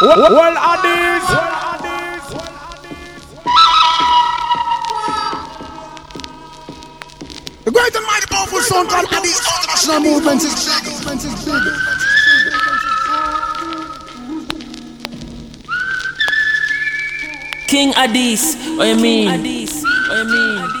Well, well Addies. The great and mighty powerful sound called Addies International Movement is big. King Addies, what you mean? Addies, what you mean?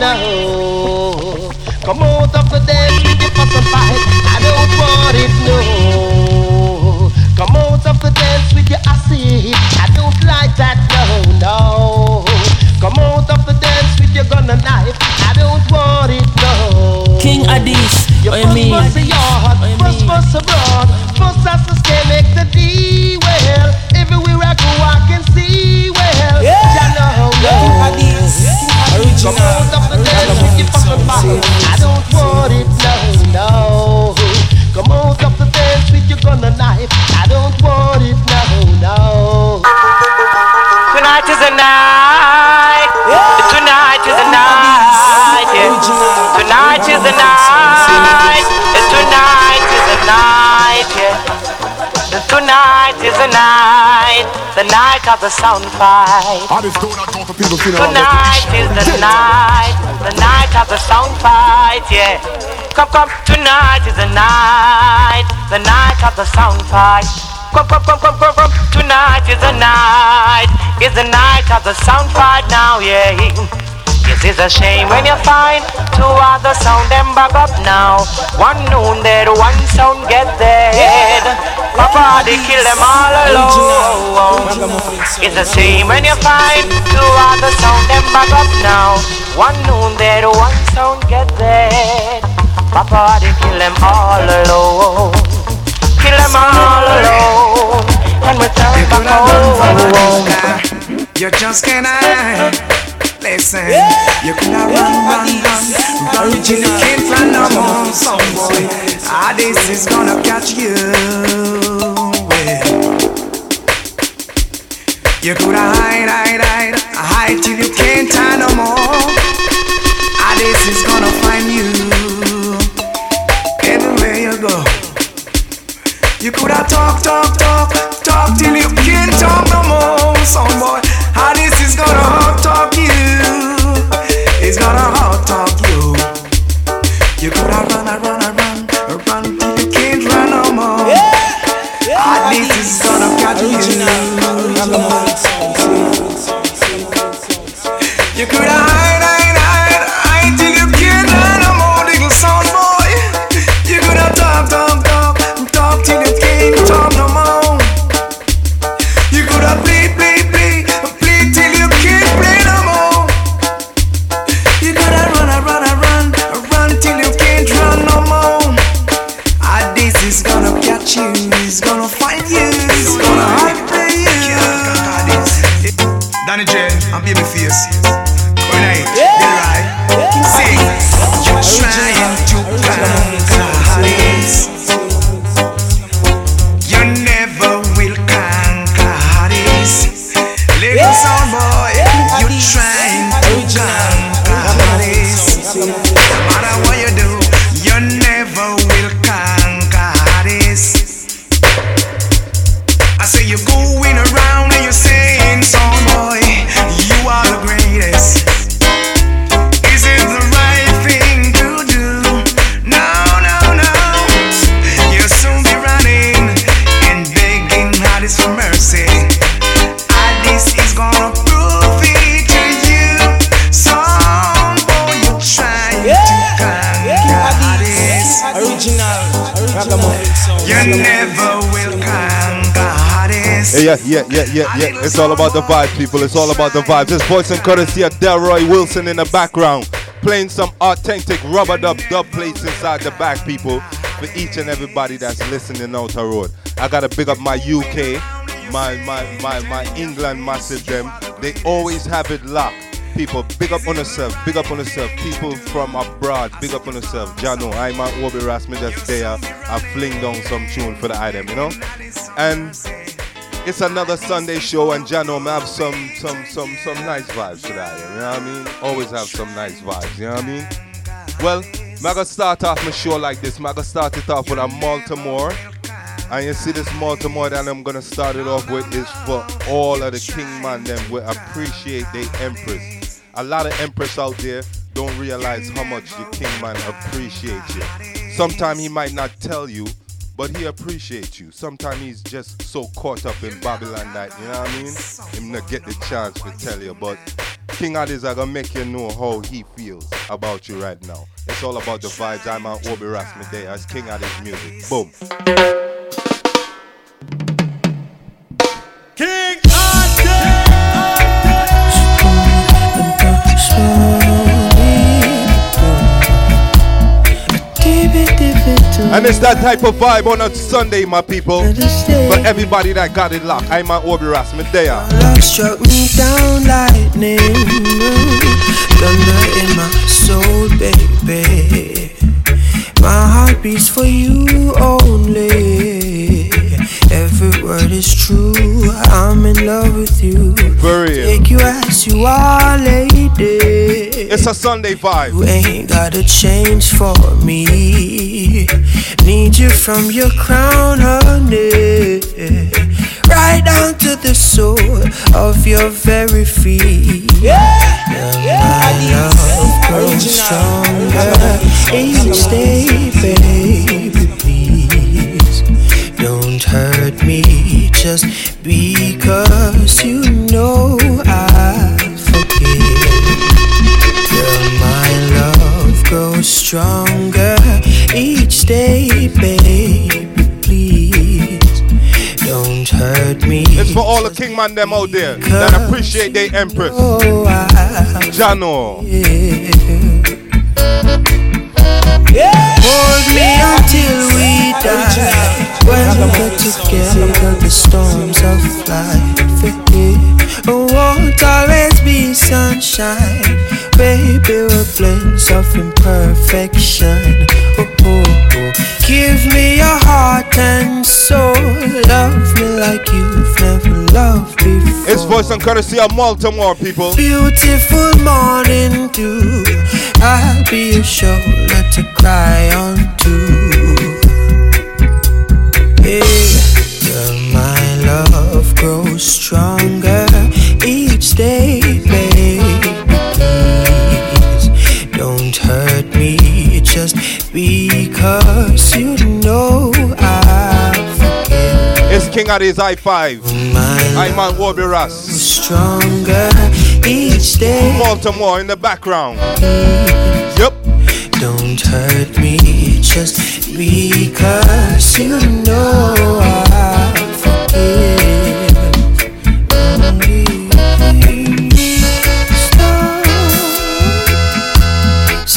want of the sound fight. Addies do not go for people feeling Tonight is the night, the night of the sound fight, yeah. Come, come, tonight is the night, the night of the sound fight. Come, come, come, come, come, come. Tonight is the night, is the night of the sound fight now, yeah. This is a shame when you find two other sound them back up now. One noon dead, one sound get dead. Papa, they kill them all alone. It's a shame when you find two other sound them back up now. One noon dead, one sound get dead. Papa, they kill them all alone. Kill them all alone. And we turn back could have run from the home. You just can't hide. Listen, you could have run, run, run, run till you can't run no more. Some boy, ah, this is gonna catch you. You could have hide, hide, hide, hide till you can't hide no more. Ah, this is gonna find you everywhere you go. You could have talk, talk, talk, talk till you can't talk no more. Some boy, Yeah, yeah, yeah, yeah, yeah. It's all about the vibes, people. It's all about the vibes. This voice and courtesy of Delroy Wilson in the background, playing some authentic rubber dub dub plates inside the back, people. For each and everybody that's listening out the road. I gotta big up my UK, my my my my England massive them. They always have it locked people, big up on yourself, big up on yourself. People from abroad, big up on yourself. Jano, I'm at Obi Rasmus just there. I fling down some tune for the item, you know? And it's another Sunday show and Jano have some some some some nice vibes that, you know what I mean? Always have some nice vibes, you know what I mean? Well, I'm gonna start off my show like this. I'm gonna start it off with a Baltimore. And you see this Baltimore that I'm gonna start it off with is for all of the King man them we appreciate the Empress a lot of empress out there don't realize how much the king man appreciates you. Sometimes he might not tell you, but he appreciates you. Sometimes he's just so caught up in Babylon that, you know what I mean? Him not get the chance to tell you. But King Addies are gonna make you know how he feels about you right now. It's all about the vibes. I'm on Obi Rasmidea as King Addies music. Boom. And it's that type of vibe on a Sunday, my people. For everybody that got it locked, I'm at Obi Rasmidea. Love struck me down lightning, thunder in my soul, baby. My heart beats for you only. Every word is true. I'm in love with you. For real. Take you as you are, lady. It's a Sunday vibe. You ain't gotta change for me. Need you from your crown, honey. Right down to the sole of your very feet. Yeah, yeah. My love grows stronger each day, baby. Me just because you know I forgive. Girl, my love grows stronger each day, baby. Please don't hurt me. It's for all the King man them out there that appreciate their Empress. Oh, Jano. Hold me until we die. When we get together, the storms of life yeah. Oh, won't always be sunshine. Baby, we're blends of imperfection. Oh, oh, oh. Give me your heart and soul. Love me like you've never loved before. It's voice and courtesy of Baltimore, people. Beautiful morning dew. I'll be your shoulder to cry on to. Stronger each day, baby. Please don't hurt me just because you know I forgive. It's King Addies I 5. I'm on Ras. stronger each day. Baltimore in the background. Yep. Don't hurt me just because you know I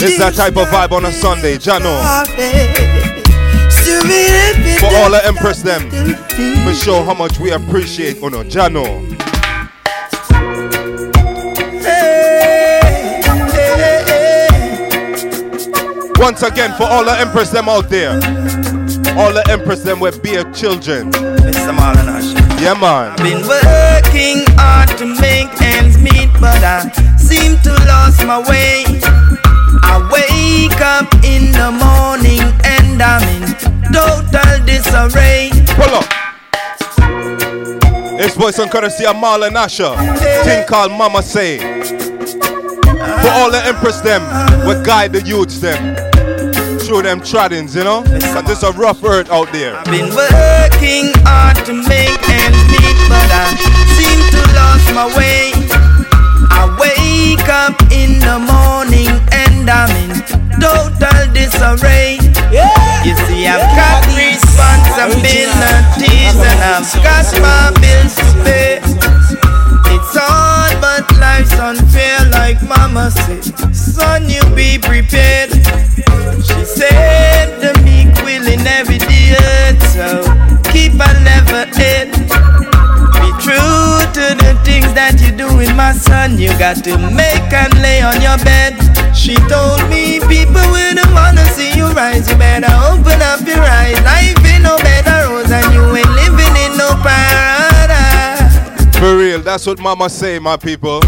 It's that type of vibe on a Sunday, Jano. For all the Empress them. For show how much we appreciate Uno Jano. Once again, for all the Empress them out there. All the Empress them with beer children. Mr. Marlon Ash. Yeah, man. Been working hard to make ends meet, but I seem to lose my way. Wake up in the morning and I'm in total disarray. Pull up. It's voice on courtesy of Marlon Asher. Thing called Mama Say. For all the Empress them, we guide the youths them. Through them trottings, you know? Cause it's a rough earth out there. I've been working hard to make ends meet, but I seem to lose my way. I wake up in the morning and I'm in total disarray. You see, I've got responsibilities and I've got my bills to pay. It's hard, but life's unfair, like Mama said. Son, you be prepared. She said the meek will inherit so keep a level head. Be true to the things that you do with my son. You got to make and lay on your bed. She told me people wouldn't wanna see you rise. You better open up your eyes. Life ain't no better rose, and you ain't living in no paradise. For real, that's what mama say, my people.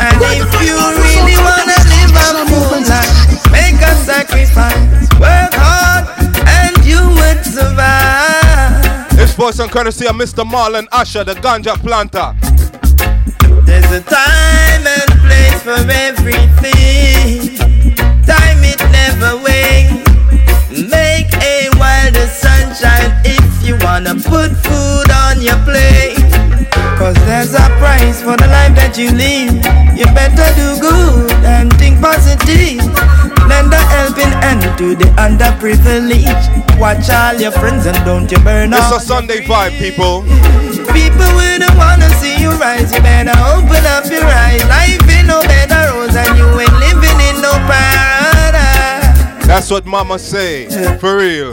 And if you really wanna live a full life, make a sacrifice, work hard, and you would survive. This voice and courtesy of Mr. Marlon Asher, the ganja planter. There's a time and place for everything. Time it never waits. Make a while the sunshine if you wanna put food on your plate. Cause there's a price for the life that you live. You better do good and think positive. Lend a helping hand to the underprivileged. Watch all your friends and don't you burn out. It's out. a Sunday vibe, people. People wouldn't wanna see you rise. You better open up your eyes. Life ain't no better rose, and you ain't living in no paradise. That's what mama say. For real.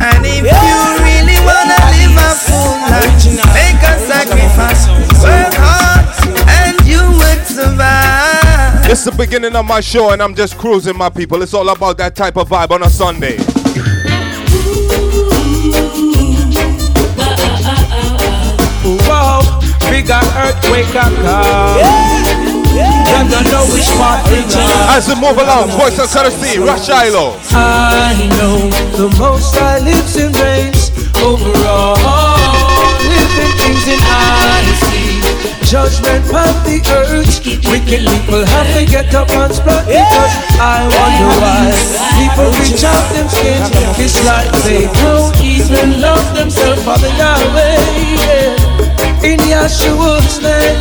And if you really wanna live full life, make a sacrifice, work hard, and you would survive. It's the beginning of my show, and I'm just cruising, my people. It's all about that type of vibe on a Sunday. Whoa, bigger earthquake come. Them don't know which part to go. As we move along, voice and courtesy, Rush Ilo. I know the most I lives and reigns over all living things in see. Judgment on the earth, wicked people have to get up and split because I wonder why people reach out them skin. It's like they don't even love themselves for the Yahweh. Yeah. In Yeshua's name.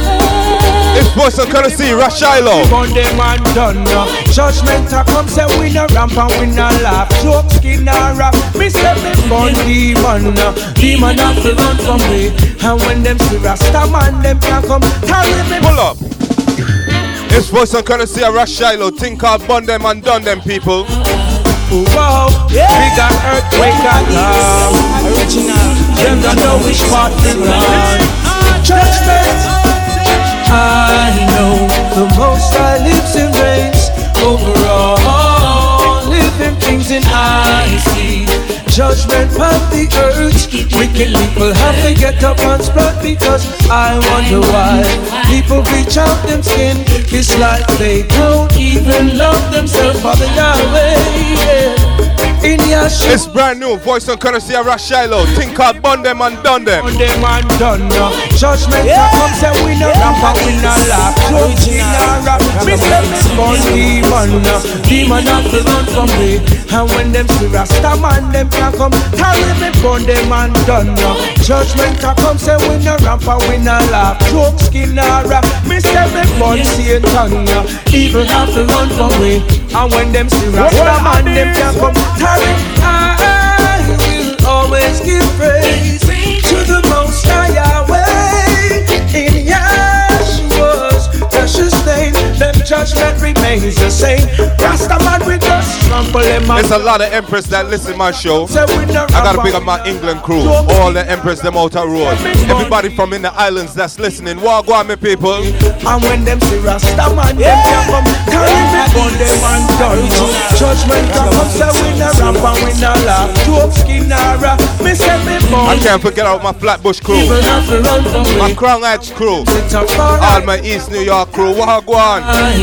It's voice and courtesy, Rush Ilo. Burn them and done now. Judgment a come say we no ramp and we no laugh. Joke skin a rap. Me say me burn demon now. Demon have to run from me. And when them see Rasta man, them can come carry me. Pull up. It's voice and courtesy of Rush Think I'll bun them and done them, people. Whoa, bigger earthquake a come. Original. Them don't know which part to run. Judgment. I know the most I lives and reigns over all living things in I see. Judgment on the earth, wicked people have to get up and split because I wonder why people reach out them skin. It's like they don't even love themselves for the Yahweh. Yeah. In Yahshua. It's brand new, voice and courtesy of Rush Ilo. Think I'll bun them and done them. on them and done now. Judgment yeah. come say we no rap and we no laugh. Joke we no rap. Me say me born demon. Demon have to run from me. And when them see Rasta man, them can come carry me burn them and done now. Judgment a come say we no rap and we no laugh. Joke skin no rap. Me say me born Satan. Evil have to run from me. And when them see Rasta man, them can come carry. I will always give praise to the Most High Yahweh judgment remains the same. Rasta man, we just trample them There's a lot of empress that listen my show. Say we no I gotta big up my England crew. All the empress them out of road. Everybody from in the islands that's listening. Walk on me people. And when them see Rasta man, them can come carry me burn them and done. Judgment can come say we no rap and we no laugh. Joke skin no rap. Me say me I born. can't forget out my Flatbush crew. Evil have to run from My. Crown Edge crew. It's a far All my East New York crew. Walk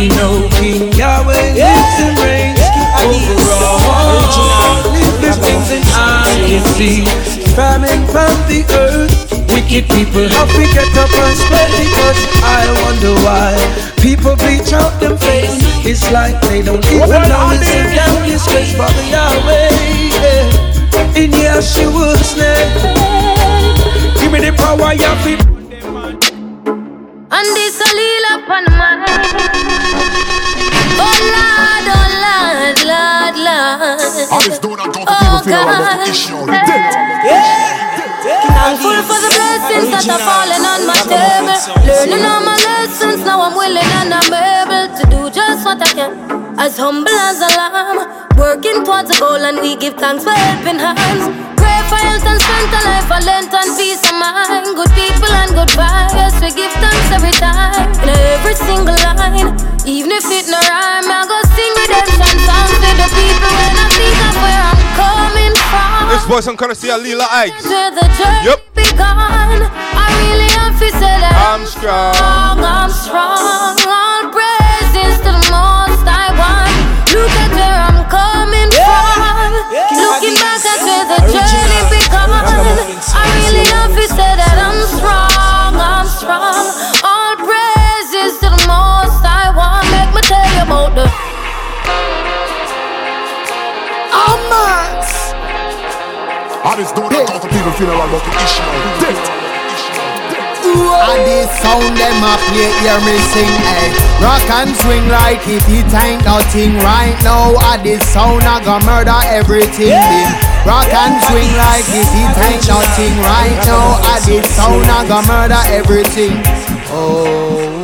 I know King Yahweh lives and reigns over all living things and I can see famine from the earth. Wicked people have to get up and spread because I wonder why people bleach out them face. It's like they don't even know it's a damn disgrace for the Yahweh. Yeah. In Yeshua's name, give me the power, Yahweh. Oh this do not go for people oh, feel Thankful for the blessings that are falling on my table. Learning all my lessons, now I'm willing and I'm able to do just what I can. As humble as a lamb, working towards a goal, and we give thanks for helping hands. Pray for health and strength of life, for length and peace of mind. Good people and good vibes, we give thanks every time. In every single line, even if it no rhyme, I go sing redemption songs to the people when I think of where I'm coming from. This voice I'm gonna see a Lila Iké. Where the journey Yep. begun, I really am say that I'm strong. I'm strong. To the most I want. Look at where I'm coming from. Looking back at where the journey begun, I really have to say that I'm strong. I'm strong. All praises to the most I want. Make me tell you about the. Amas. I just don't know how people feel about the issue. Death. And this sound them a play, hear me sing, hey Rock and swing like if it ain't nothing right now. And this sound a go murder everything been eh. Rock and swing like if it ain't nothing right now. And this sound a go murder everything. Oh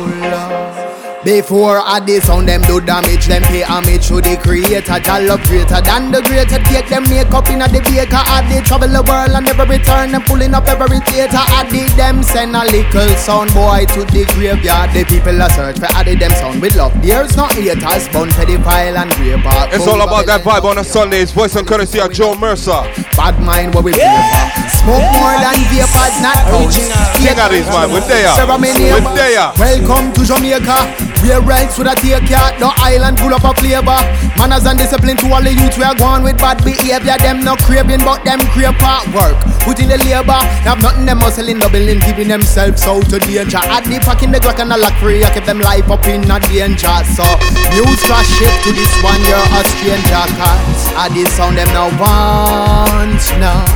before I this sound them do damage, them pay homage to the creator. Jah love greater than the greater. Take them make up in a the baker. I did travel the world and never return. Them pulling up every theater. I did them send a little sound boy to the graveyard. The people a search for added them sound with love. There's no haters, bun pedophile and raper. It's all about that vibe on a Sunday. It's voice and courtesy of Joe Mercer. Bad mind what we pay for. Smoke more than vapors, not ounce. King of these man, we're there. We're there. Welcome to Jamaica. We're rights with a take ya. No island full of flavor. Manners and discipline to all the youth we are going with bad behavior. Them no craving, but them crave part work. Put in the labor. Have nothing them hustling, no building, keeping themselves out to danger. Add the pack in the Glock and the lock free. I keep them life up in a danger. So news flash shift to this one, you're a stranger. Cause I this sound them now want now.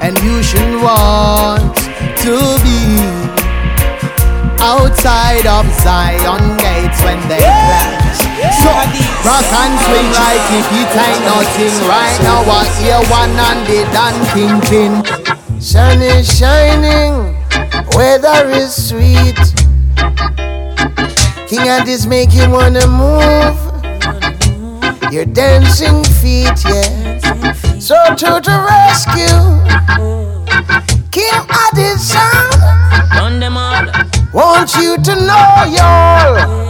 And you should want to be outside of Zion when they clash. So rock and swing like if it ain't nothing right now. I hear one and the Dan Kingpin. Sun is shining, weather is sweet. King Andy's make you wanna move. Your dancing feet, yeah. So to the rescue, King Andy's sound. Run them all. Want you to know, y'all,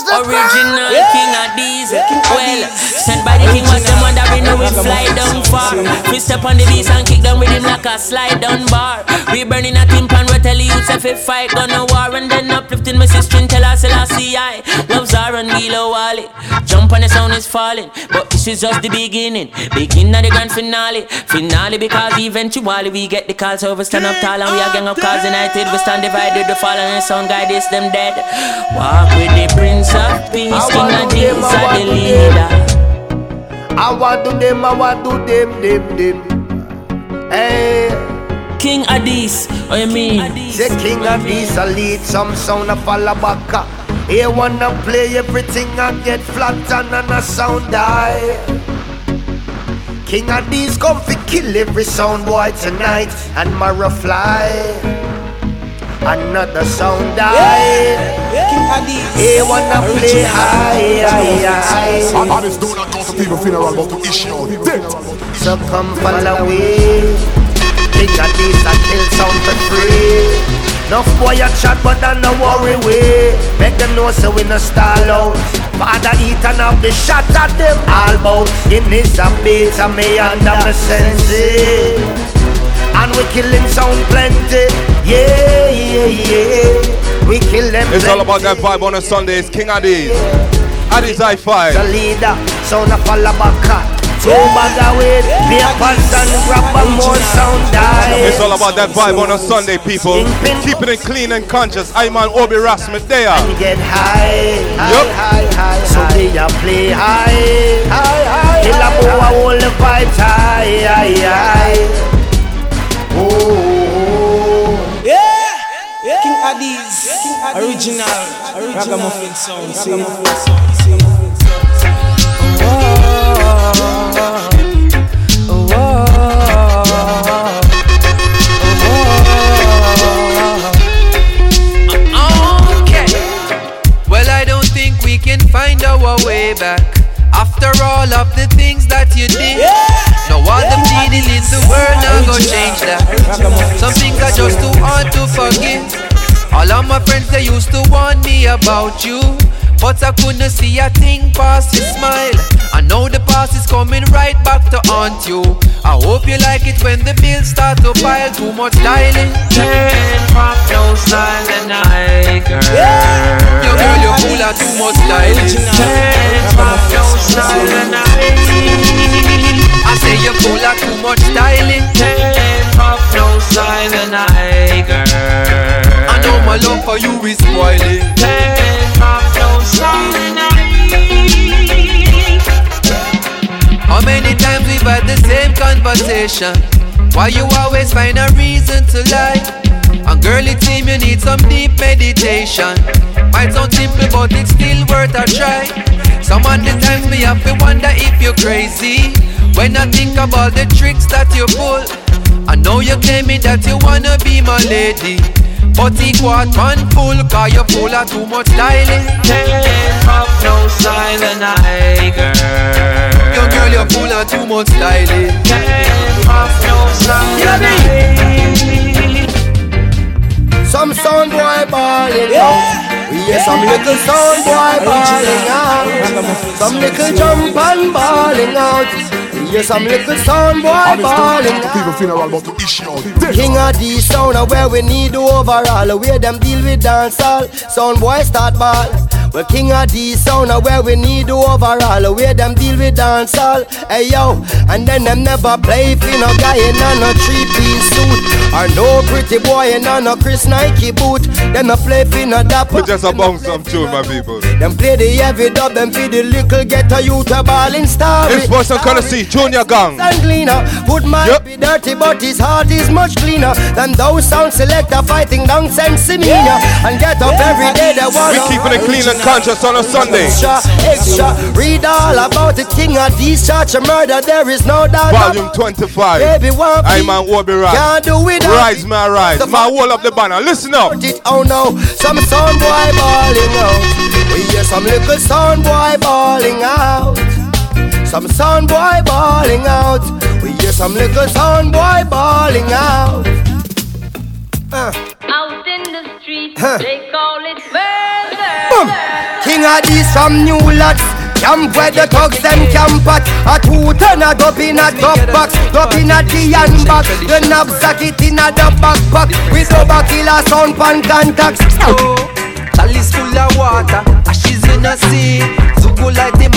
the Original king of these. Well, sent by the king, was them wondering how we know we fly down far. We step on the beast and kick down with him like a slide down bar. We burning a timpan, we tell you if we fight, gonna war and then uplifting my sister and tell us I see I love Zara and Gilo Wally. Jump on the sound is falling, but this is just the beginning. Begin of the grand finale, finale because eventually we get the call, so we stand up tall and we are gang up cause united. We stand divided, the fallen and sound guide is them dead. Walk with the Prince of Peace, I King of to these them, I are the leader. I want to them, I want to them, them, them. Hey. King Addies, what you mean? The king of these a lead some sound of Alabaka. He wanna play everything and get flat and on a sound die. King of these come fi kill every sound boy tonight and Mara fly. Another sound die. He wanna play high, high, high. I just do not go to people funeral about the issue. Death. So come follow me. King of these a kill sound for free. Enough boy a chat, but I no worry we. Make them know so we no stall out. Father eat and have the shot at them all bout. In this a beat of me and I'm senses. And we killing sound plenty. Yeah, yeah, yeah. We kill them It's all about that vibe on a Sunday. It's King Addies. Addies High Five. The leader, son of Alabaka. Two bag of weed, papers and grab a more sound die. It's all about that vibe on a Sunday, people. Keeping it clean and conscious. I'm on Obi Rasmus there. And get high, high, Yup. high, high. So they a play high, high, high. Kill a boy, hold the vibes high, high, high. Original, original ragamuffin sound. Ragamuffin sound. See? Find our way back after all of the things that you did. No in the world now change that. Some things are just too hard to forgive. All of my friends they used to warn me about you. But I couldn't see a thing past your smile. I know the past is coming right back to haunt you. I hope you like it when the bills start to pile. Too much styling. Can't pop no and I, girl. Yo, girl, you full of too much styling. Can't pop no style and I. I say you full of too much styling. Can't pop no and I, girl. My love for you is spoiling. How many times we've had the same conversation? Why you always find a reason to lie? And girly team, you need some deep meditation. Might sound simple, but it's still worth a try. Some of the times me have to wonder if you're crazy. When I think about the tricks that you pull, I know you're claiming that you wanna be my lady. But equal one full, cause you full of too much styling. Can't pop no style and I, girl. Yo, girl, you're full of too much styling. Can't pop no style and I. Some sound boy balling out. Oh. We hear some little sound boy balling out. Oh. Some little jump and balling out. We hear some little sound boy balling out. People funeral about the issue. King of the sound where we need the overall. The way them deal with dancehall. Sound boy start ball. Well, king of the sound where we need the overall. Way them deal with dancehall. Hey yo, and then them never play for no guy in a no three piece suit. Or no pretty boy in a no Chris Nike boot. Them no play for no dapper. We just a bounce some tune, my people. Them play the heavy dub, them feed the little ghetto youth a ballin' star. It's Boston Courtesy, Junior Gang. And cleaner, put my Yep. be dirty, but his heart is much cleaner than those sound selector fighting down sense in ya. And get up every day, they want We keeping it clean and conscious on a Sunday. Extra, extra, read all about the king of these church murder. There is no doubt. Volume 25. Baby, one I'm man Warby Rise. Can't do without Rise, man, rise. Man, hold up the banner. Listen up. it. Oh no, some sound boy balling out. We hear some little sound boy balling out. Some sound boy balling out. We hear some little sound boy balling out. Uh. Out in the street, Huh. they call it murder. Boom. King of these some new lads. Camp where the thugs them camp at A two ton a up in a top box Up in a the handbag The knapsack it in a the backpack With rubber killer sound pan contacts Chalice full of water, ashes in a sea. Zugu like the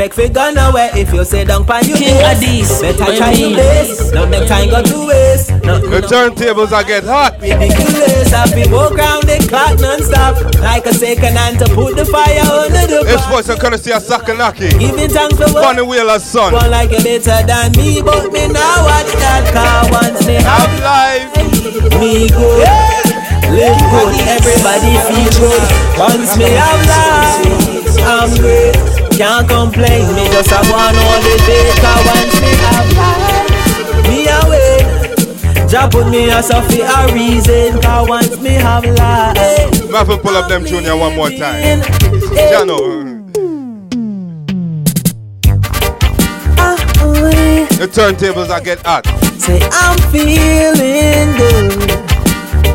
How you expect fi gone away if you say down pan you King days? Addies, Better what try you to mean? base. Not make time go to waste. Nothing The turntables I get hot. ridiculous. I be walk round the clock non-stop like a second hand to put the fire under the It's pot. Boston Courtesy of Sakanaki. Giving thanks for what Bonnie Wheeler's son. one like you better than me, but me now watch that car once me have I'm me good, live good, everybody feel good. Once me have life, I'm great. Can't complain, me just have one all the day. Cause once me have life, me away. Jah put me a for a reason. Cause once me have life, Me have to pull up them junior one more time. Jano. The turntables I get hot. Say I'm feeling good.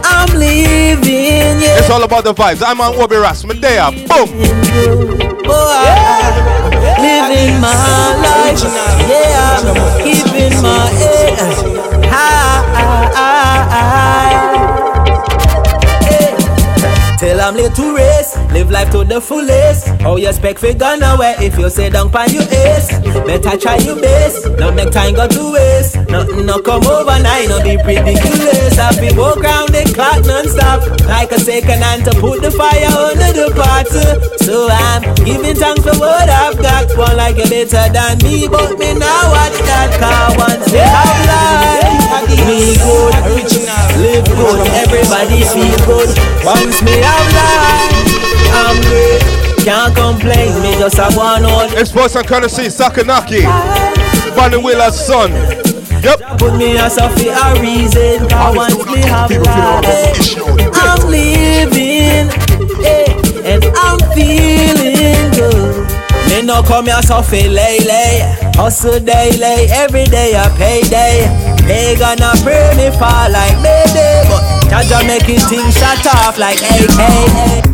I'm living, yeah. It's all about the vibes. I'm on Obi Ras. Medea. Boom. Oh, I, living my life. Yeah, I'm keeping my head high. Tell I'm late to race, live life to the fullest. How you expect fi gone away if you say down pan your ace? Better try your best, not make time go to waste. Nothing no come overnight, no be ridiculous. I be walk round the clock non-stop, like a second hand to put the fire under the pot. So I'm giving thanks for what I've got. One like you better than me, but me now watch that car once they have life. Me good, live good, everybody feel good. Once me have life, I'm. Can't complain, me just have one on. It's Voice and Courtesy, Sakanaki. Bunny Wheeler's son. Yep. Put me as a for a reason, cause once me have life, I'm living, eh, and I'm feeling good. Me no come here so feel lay lay, hustle daily, every day a payday. They gonna pray me fall like mayday, but Jaja make it things shut off like AK.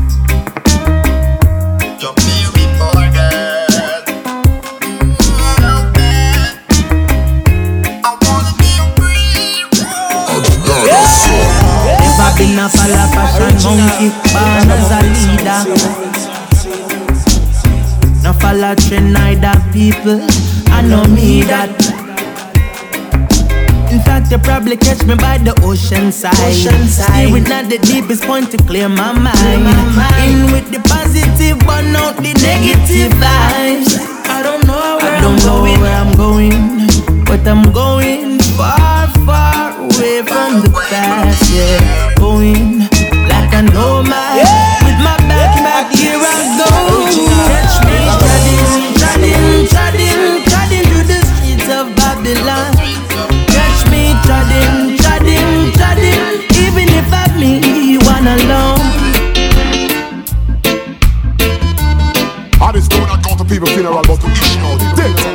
Monkey, born as a leader. No follow trend neither people, I know me that. In fact, you probably catch me by the ocean side. Ocean side. Not the deepest point to clear my mind. In with the positive, burn out the negative vibes. I don't know where, I don't I'm, know going. where I'm going, but I'm going far, far away from the past. Yeah, going like a nomad with my back back. Here I go. Catch me treading, treading, treading, treading through the streets of Babylon. Catch me treading, treading, treading, even if I'm me one alone. I just don't go to people funeral, but to issue out Delta.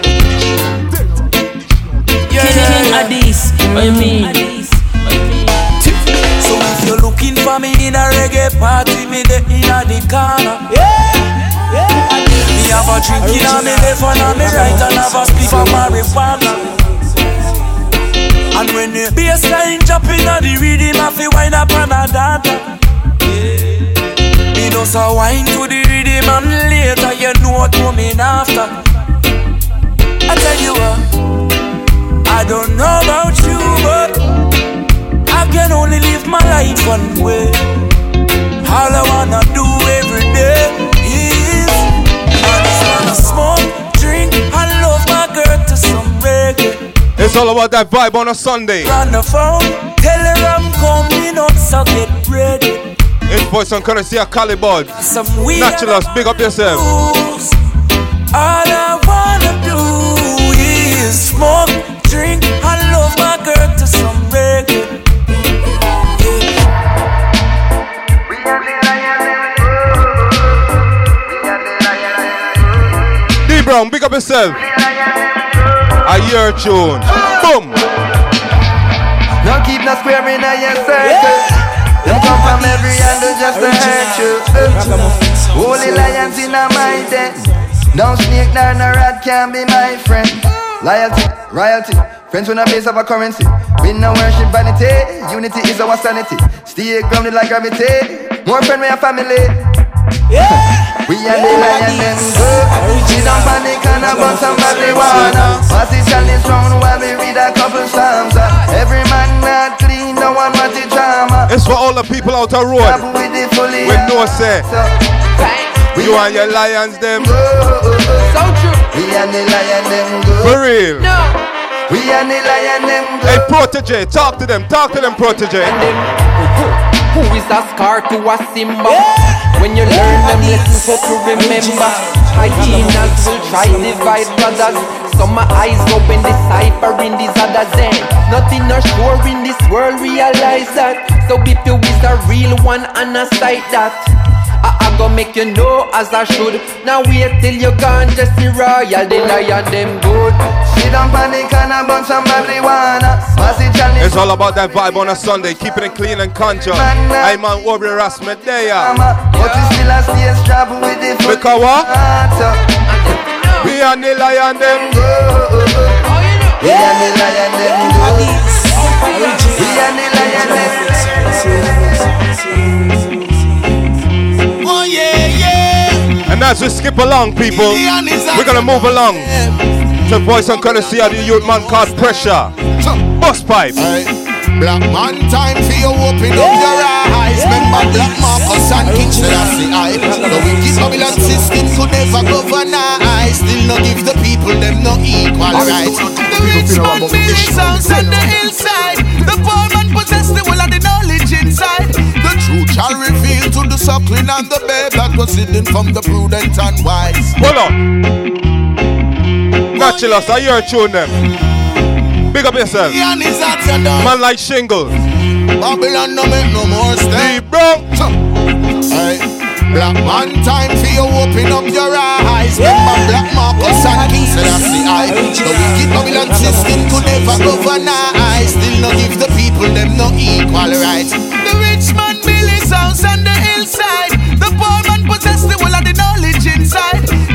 King Addies, what you mean? Me in a reggae party, me the inna the corner. Yeah, yeah. Me have a drink inna me left and on me right and have a spliff of marijuana. And when the bassline drop inna the rhythm, I feel wind up and a dance. Me just a wine to the rhythm and later you know what coming after. I tell you what, I don't know about you, but I can only live my life one way. All I wanna do every day is I just wanna smoke, drink, and love my girl to some reggae. It's all about that vibe on a Sunday. On the phone, tell her I'm coming up, so get ready. It's Voice and Courtesy of Calibod. Some Naturalist, big up yourself. All I wanna do is smoke, drink, and love my girl to some Brown, big up yourself. A year tune. Boom. Don't keep no square in a your circle. Them come from every angle just to hurt you. Holy lions in a my den. Don't snake down a rat can be my friend. Loyalty, royalty, friends when a base of a currency. We no worship vanity, unity is our sanity. Stay grounded like gravity. More friend we a family. We are the lion them good. We don't panic and about some marijuana. Pass the challenge round while we read a couple psalms. Every man not clean, no one want the drama. It's for all the people out the road. With the fully no say. You and your lions them. Oh, oh, oh. So true. We are the lion them good. For real. No. We are the lion them good. Hey, protege, talk to them. Talk to them, protege. Who is a scar to a Simba? When you learn them lessons, hope you remember. Hyenas will try to divide brothers. Some my eyes open, deciphering these others. Then nothing are sure in this world, realize that. So if you is a real one, and a sight that. I, I go make you know as I should. Now wait till you gone, just the royal, the lion, them good. Sit down panic and a bunch of marijuana. It's all about that vibe on a Sunday, keeping it clean and conscious. I'm on Aubrey Ross Medea. But we still a stage travel with the Because what? We are the lion, them We are the lion, them We are the lion, them Oh, oh, oh. Yeah, yeah. And as we skip along, people, we're gonna move along to voice and courtesy of the youth man called Pressure. Bus pipe. Black man time for you open up your eyes. Remember Black Marcus and King Selassie I. The wicked Babylon system could never govern I Still not give the people them no equal rights. The rich man build sounds on the hillside. The poor man possess the whole of the knowledge inside. The truth shall reveal to the suckling and the babe That was hidden from the prudent and wise. Hold on. Naturalist, I hear tune them. Big up yourself. Man like shingles. Babylon no make no more stay. Bro. Hey Black man time for you open up your eyes. Remember Black Marcus and King Selassie I. The wicked Babylon system could never govern I Still not give the people them no equal rights The rich man build his house on the hillside. The poor man possess the whole of the knowledge inside. The truth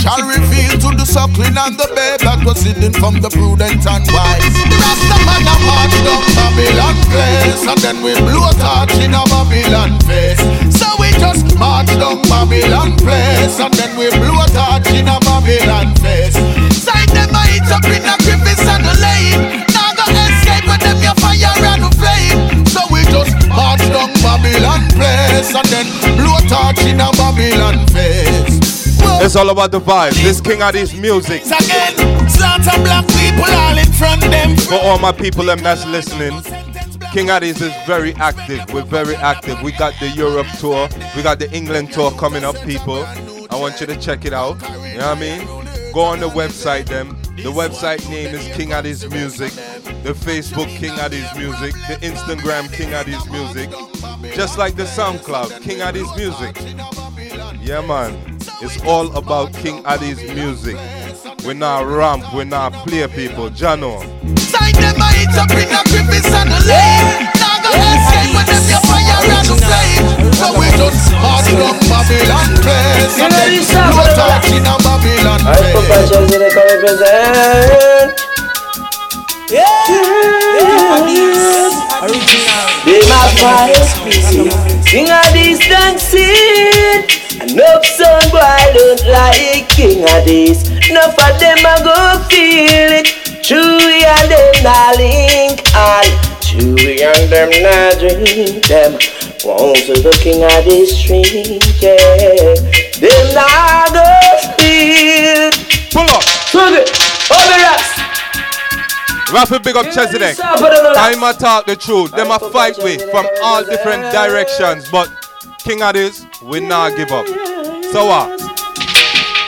shall reveal to the suckling and the babe That was hidden from the prudent and wise. The Rasta man a march down Babylon place And then we blow a torch in a Babylon face. So we just march down Babylon place And then we blow a torch in a Babylon face. Side them a hit up in a It's all about the vibe. This King Addies music. Again, slaughter black people all in front them For all my people them that's listening, King Addies is very active. We're very active. We got the Europe tour. We got the England tour coming up, people. I want you to check it out. You know what I mean? Go on the website them. The website name is King Addies Music. The Facebook King Addies Music. The Instagram King Addies Music. Just like the SoundCloud, King Addies Music. Yeah man. It's all about King Addies music. We're not ramp, we're not play people. Jano. Side them a hit up in a crevice and a lane Now go escape with them your fire and a flame So we just march down Babylon place And then blow a torch in a Babylon represent. They my fight, King of this dancing. Enough son boy don't like King of this. Enough of them a go feel it. Chewy and them not link all. Chewy and them not drink them. Want to the King of this drink, yeah. Them not go feel. Pull up. Swing it. Oh, Over us. Rapid big up Chesedek. Time I talk the truth. Them a fight with from all different directions. But King Addies, we not give up. So what?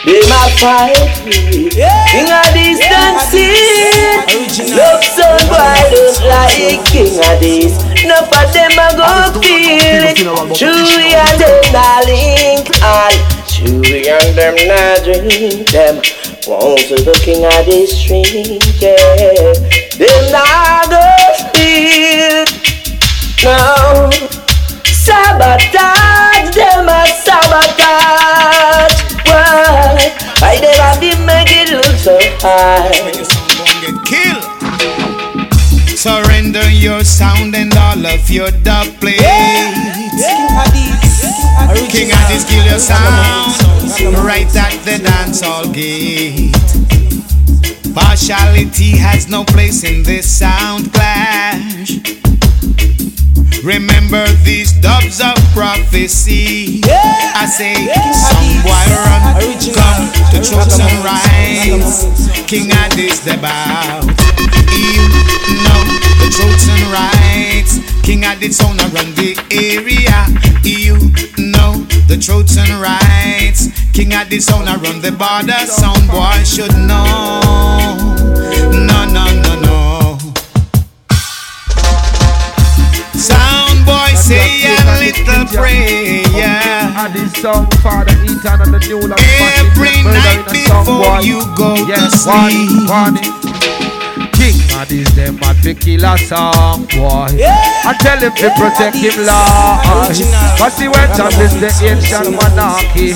They my fight King of this dancing Love son boy don't like King of this. Enough of them a go feel it. Chewy and them not link. All Chewy and them not drink them Want to the king of this drink yeah Them not go feel No Sabotage them a sabotage. Why? Why they have to make it look so high? Kill Surrender your sound and all of your dub plates King Addies kill your sound. Right at the dancehall gate. Partiality has no place in this sound clash Remember these dubs of prophecy. I say, some boy run, come to truths and rights. King Addies the bow. You know the truths and rights. King Addies on run the area. You know the truths and rights. King Addies on run the border. Some boy should know. Sound boy say a little prayer. this song, Father Ethan and the new. Every night before you go yes, to sleep. Warning. King of this them mad fi kill a song boy. Yeah. I tell him to protect him Lord. Cause he went on this the ancient monarchy.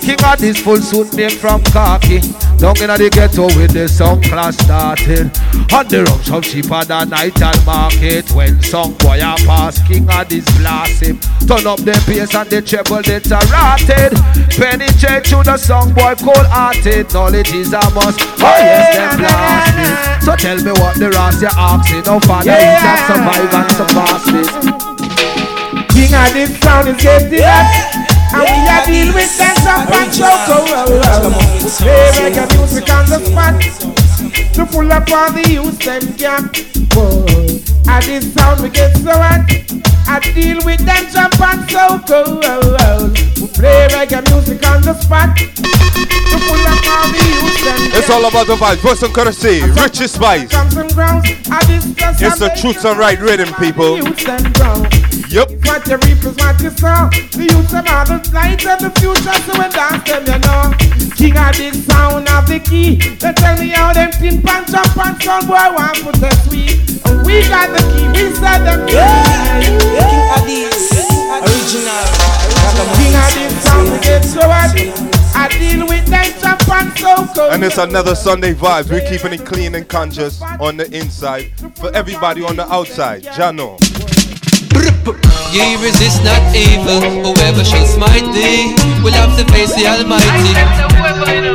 King of this full suit name from khaki. Down in the ghetto with the song class started. On the rocks of cheaper than night and market. When song boy a pass, king of this blast him. Turn up the bass and the treble that's a rotted. Penny J to the song boy cold hearted. Knowledge is a must. Oh yes, them blast it. So tell me what the rest you asking. No father Yeah. is not survive and surpass this. King of this sound is getting hot. And we are deal with some fun choco. Play reggae music on the spot. To pull up all the youth them camp. Boy, at this sound we get so hot. I deal with them jump and so cold. We play reggae music on the spot. To pull up all the youth It's all about the vibes. Voice and courtesy. Richie Spice. Comes and grounds. I discuss It's the truth and right rhythm, people. youth and ground. Yep. What you reap is what you sow. The youth them are the light of the future, so when dance them, you know. King of the sound of the key. They tell me how them tin pan jump and sound boy want put us sweet. And we got the key, we said them key. King original. King get so. I deal with so cold. And it's another Sunday vibes. We're keeping it clean and conscious on the inside for everybody on the outside. Jano. Ye resist not evil, whoever shall smite thee will have to face the Almighty.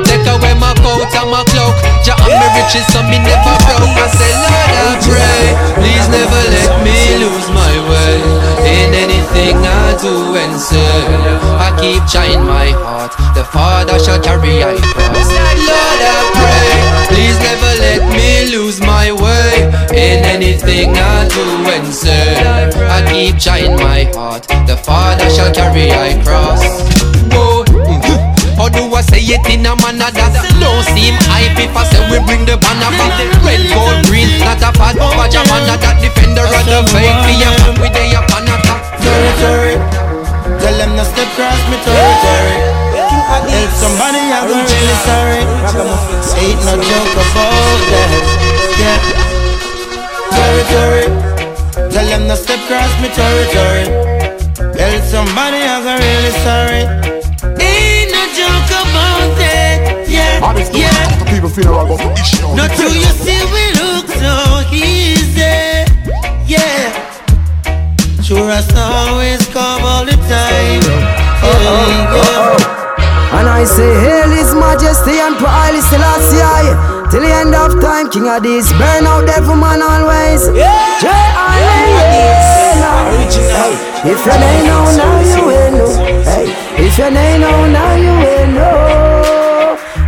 Take away my coat and my cloak, Jah and me riches, so me never broke. I say, Lord, I pray, please never let me lose my way in anything I do and say. I keep trying my heart, the Father shall carry I cross. Lord, I pray, please never let me lose my way in anything I do and say. I keep trying my heart, the Father shall carry I cross. Whoa. How do I say it in a manner that don't seem hype if I say we bring the banner back Red, gold, green, not a fad Pajamana that defender of the faith Be a man with a a top Territory. Tell them to step cross me territory. Help somebody, I'm really sorry. Ain't no joke about that. Yeah. Territory. Tell them to step across me territory. Help somebody, I'm really sorry. Of time, King of this, burn out devil man always. Yeah. Hey, if you ain't know now, you will know. Hey, if you ain't know now, you will know.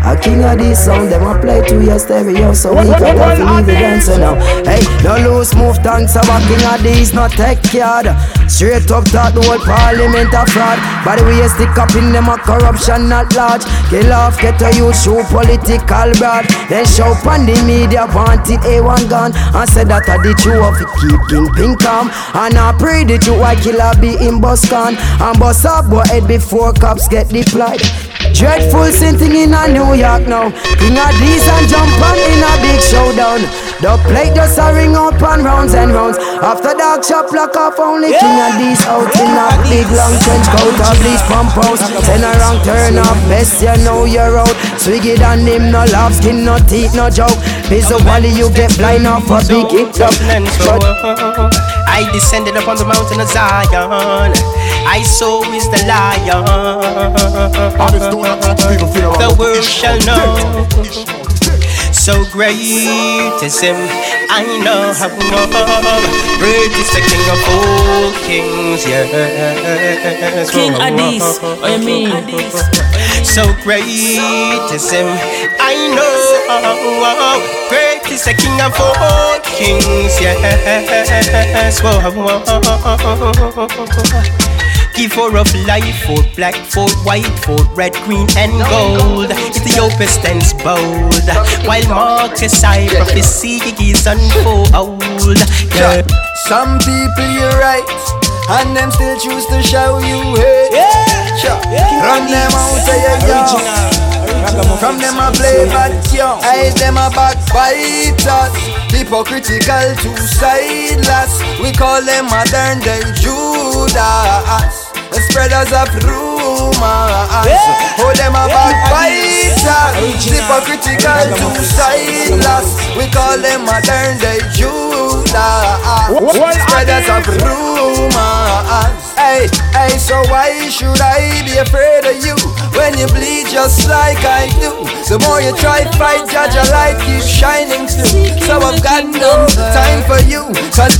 A king of this sound, them a play to your stereo, so we have to leave the dancer now. Hey, no loose move, thanks of a king of these, not take yard. Straight up that the whole parliament a fraud. By the way, stick up in them a corruption not large. Kill off, get a youth, show political broad. Then show on the media, wanted eh, A1 gun. And said that I the true of it, keep King Pink calm. And I pray the true white killer be in Boscan. And bust up boy head before cops get deployed. Dreadful sin thing in a New York now. King of these and jump on in a big showdown. The plate just a ring up and rounds and rounds. After dark shop lock off only king of these out in a big long trench coat of these pump house. Then around turn up best you know you're out. Swiggy and him no laugh skin no teeth no joke. Piece of wally you get blind off a big hit up. I descended upon the mountain of Zion. I saw is the lion. The world shall know. So great is him, I know how great is the King of all kings, yes. King Addies, what you mean? So great is him, I know great is the King of all kings, yes. Give for of life, for black, for white, for red, green, and gold. Ethiopia stands bold, while Marcus I prophecy is unfold. Yeah. Some people you're right, and them still choose to show you hate. Run them out of your yard. From them a play bad yo. Eyes them a backbiters. Hypocritical, two-sideless. We call them modern day Judas. The spreaders of rumors. Oh, them a backbiters. Hypocritical, two-sideless. We call them modern day Judas. The spreaders of rumors. Hey, hey, so why should I be afraid of you when you bleed just like I do? The more you try to fight, judge your light keeps shining through. So I've got no time for you. Cause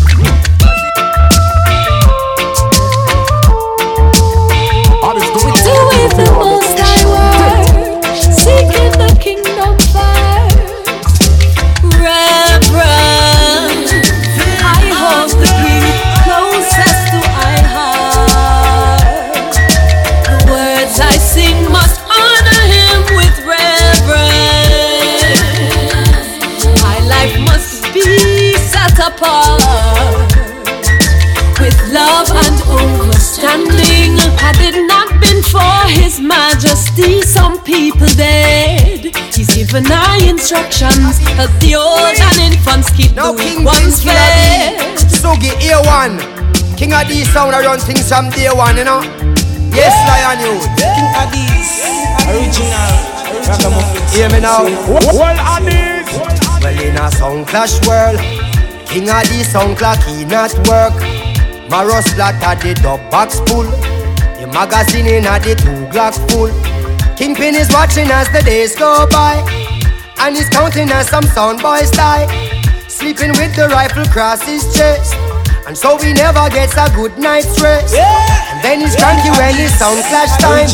instructions, help the old and infants keep the weak ones fed. Sugi A1 King of these sound I run things from day one, you know? Yes, Lion you King of these Original Hear me now. Well, Addies Well, in a sound clash world King of these sound clock he not work. Maros at the dub box full. The magazine in a the two Glock full. Kingpin is watching as the days go by And he's counting as some sound boys die. Sleeping with the rifle across his chest. And so he never gets a good night's rest. And then he's cranky when his sound clash time.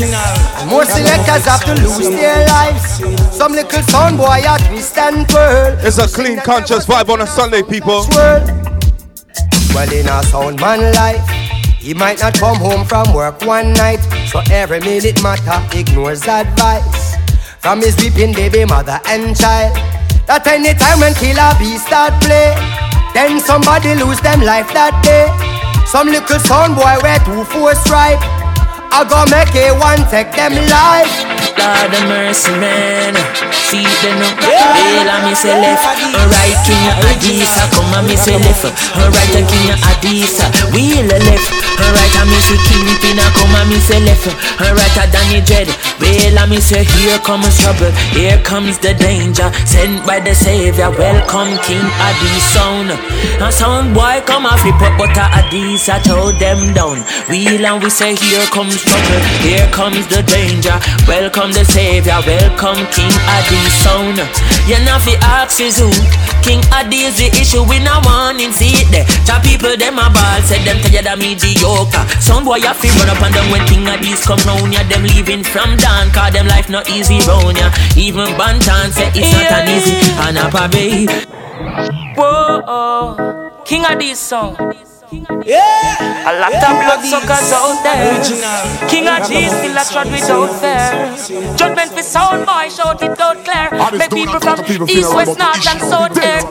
And more selectors have to lose their lives. Some little sound boy a twist and twirl. It's a clean, conscious vibe on a Sunday, people. Well, in a sound man life, he might not come home from work one night. So every minute matter ignores advice from his weeping baby mother and child. That any time when killer bees start play, then somebody lose them life that day. Some little son boy wear two force right. I go make a one take them life. Lord of mercy, man. See them. Hail and me say left. Alright, King Adisa. Come and me say left. Alright, a King Adisa. Wheel a left. Alright, and me say Kingpin. Come and me say left. Alright, a Danny Dread. Wheel and me say here comes trouble. Here comes the danger. Sent by the Savior. Welcome, King Adi sound. A sound boy come off up, but a Adisa throw them down. Wheel and we say here comes trouble. Here comes the danger. Welcome the Savior. Welcome King Adi sound. You know fi ask is who. King Adi is the issue. We no want him see it there. Cha people them a ball. Said them tired of mediocre. Some boy a fi run up and down when King Adi's come round ya. Them leaving from down. Cause them life not easy round ya. Even Banton say it's not an easy. And a probably. Whoa, oh. King Adi's song. Yeah. A lot of bloodsuckers out there. King of G's still a trod without fear. Judgment for sound boy, shout it out clear. Make people from east, west, north, and south there.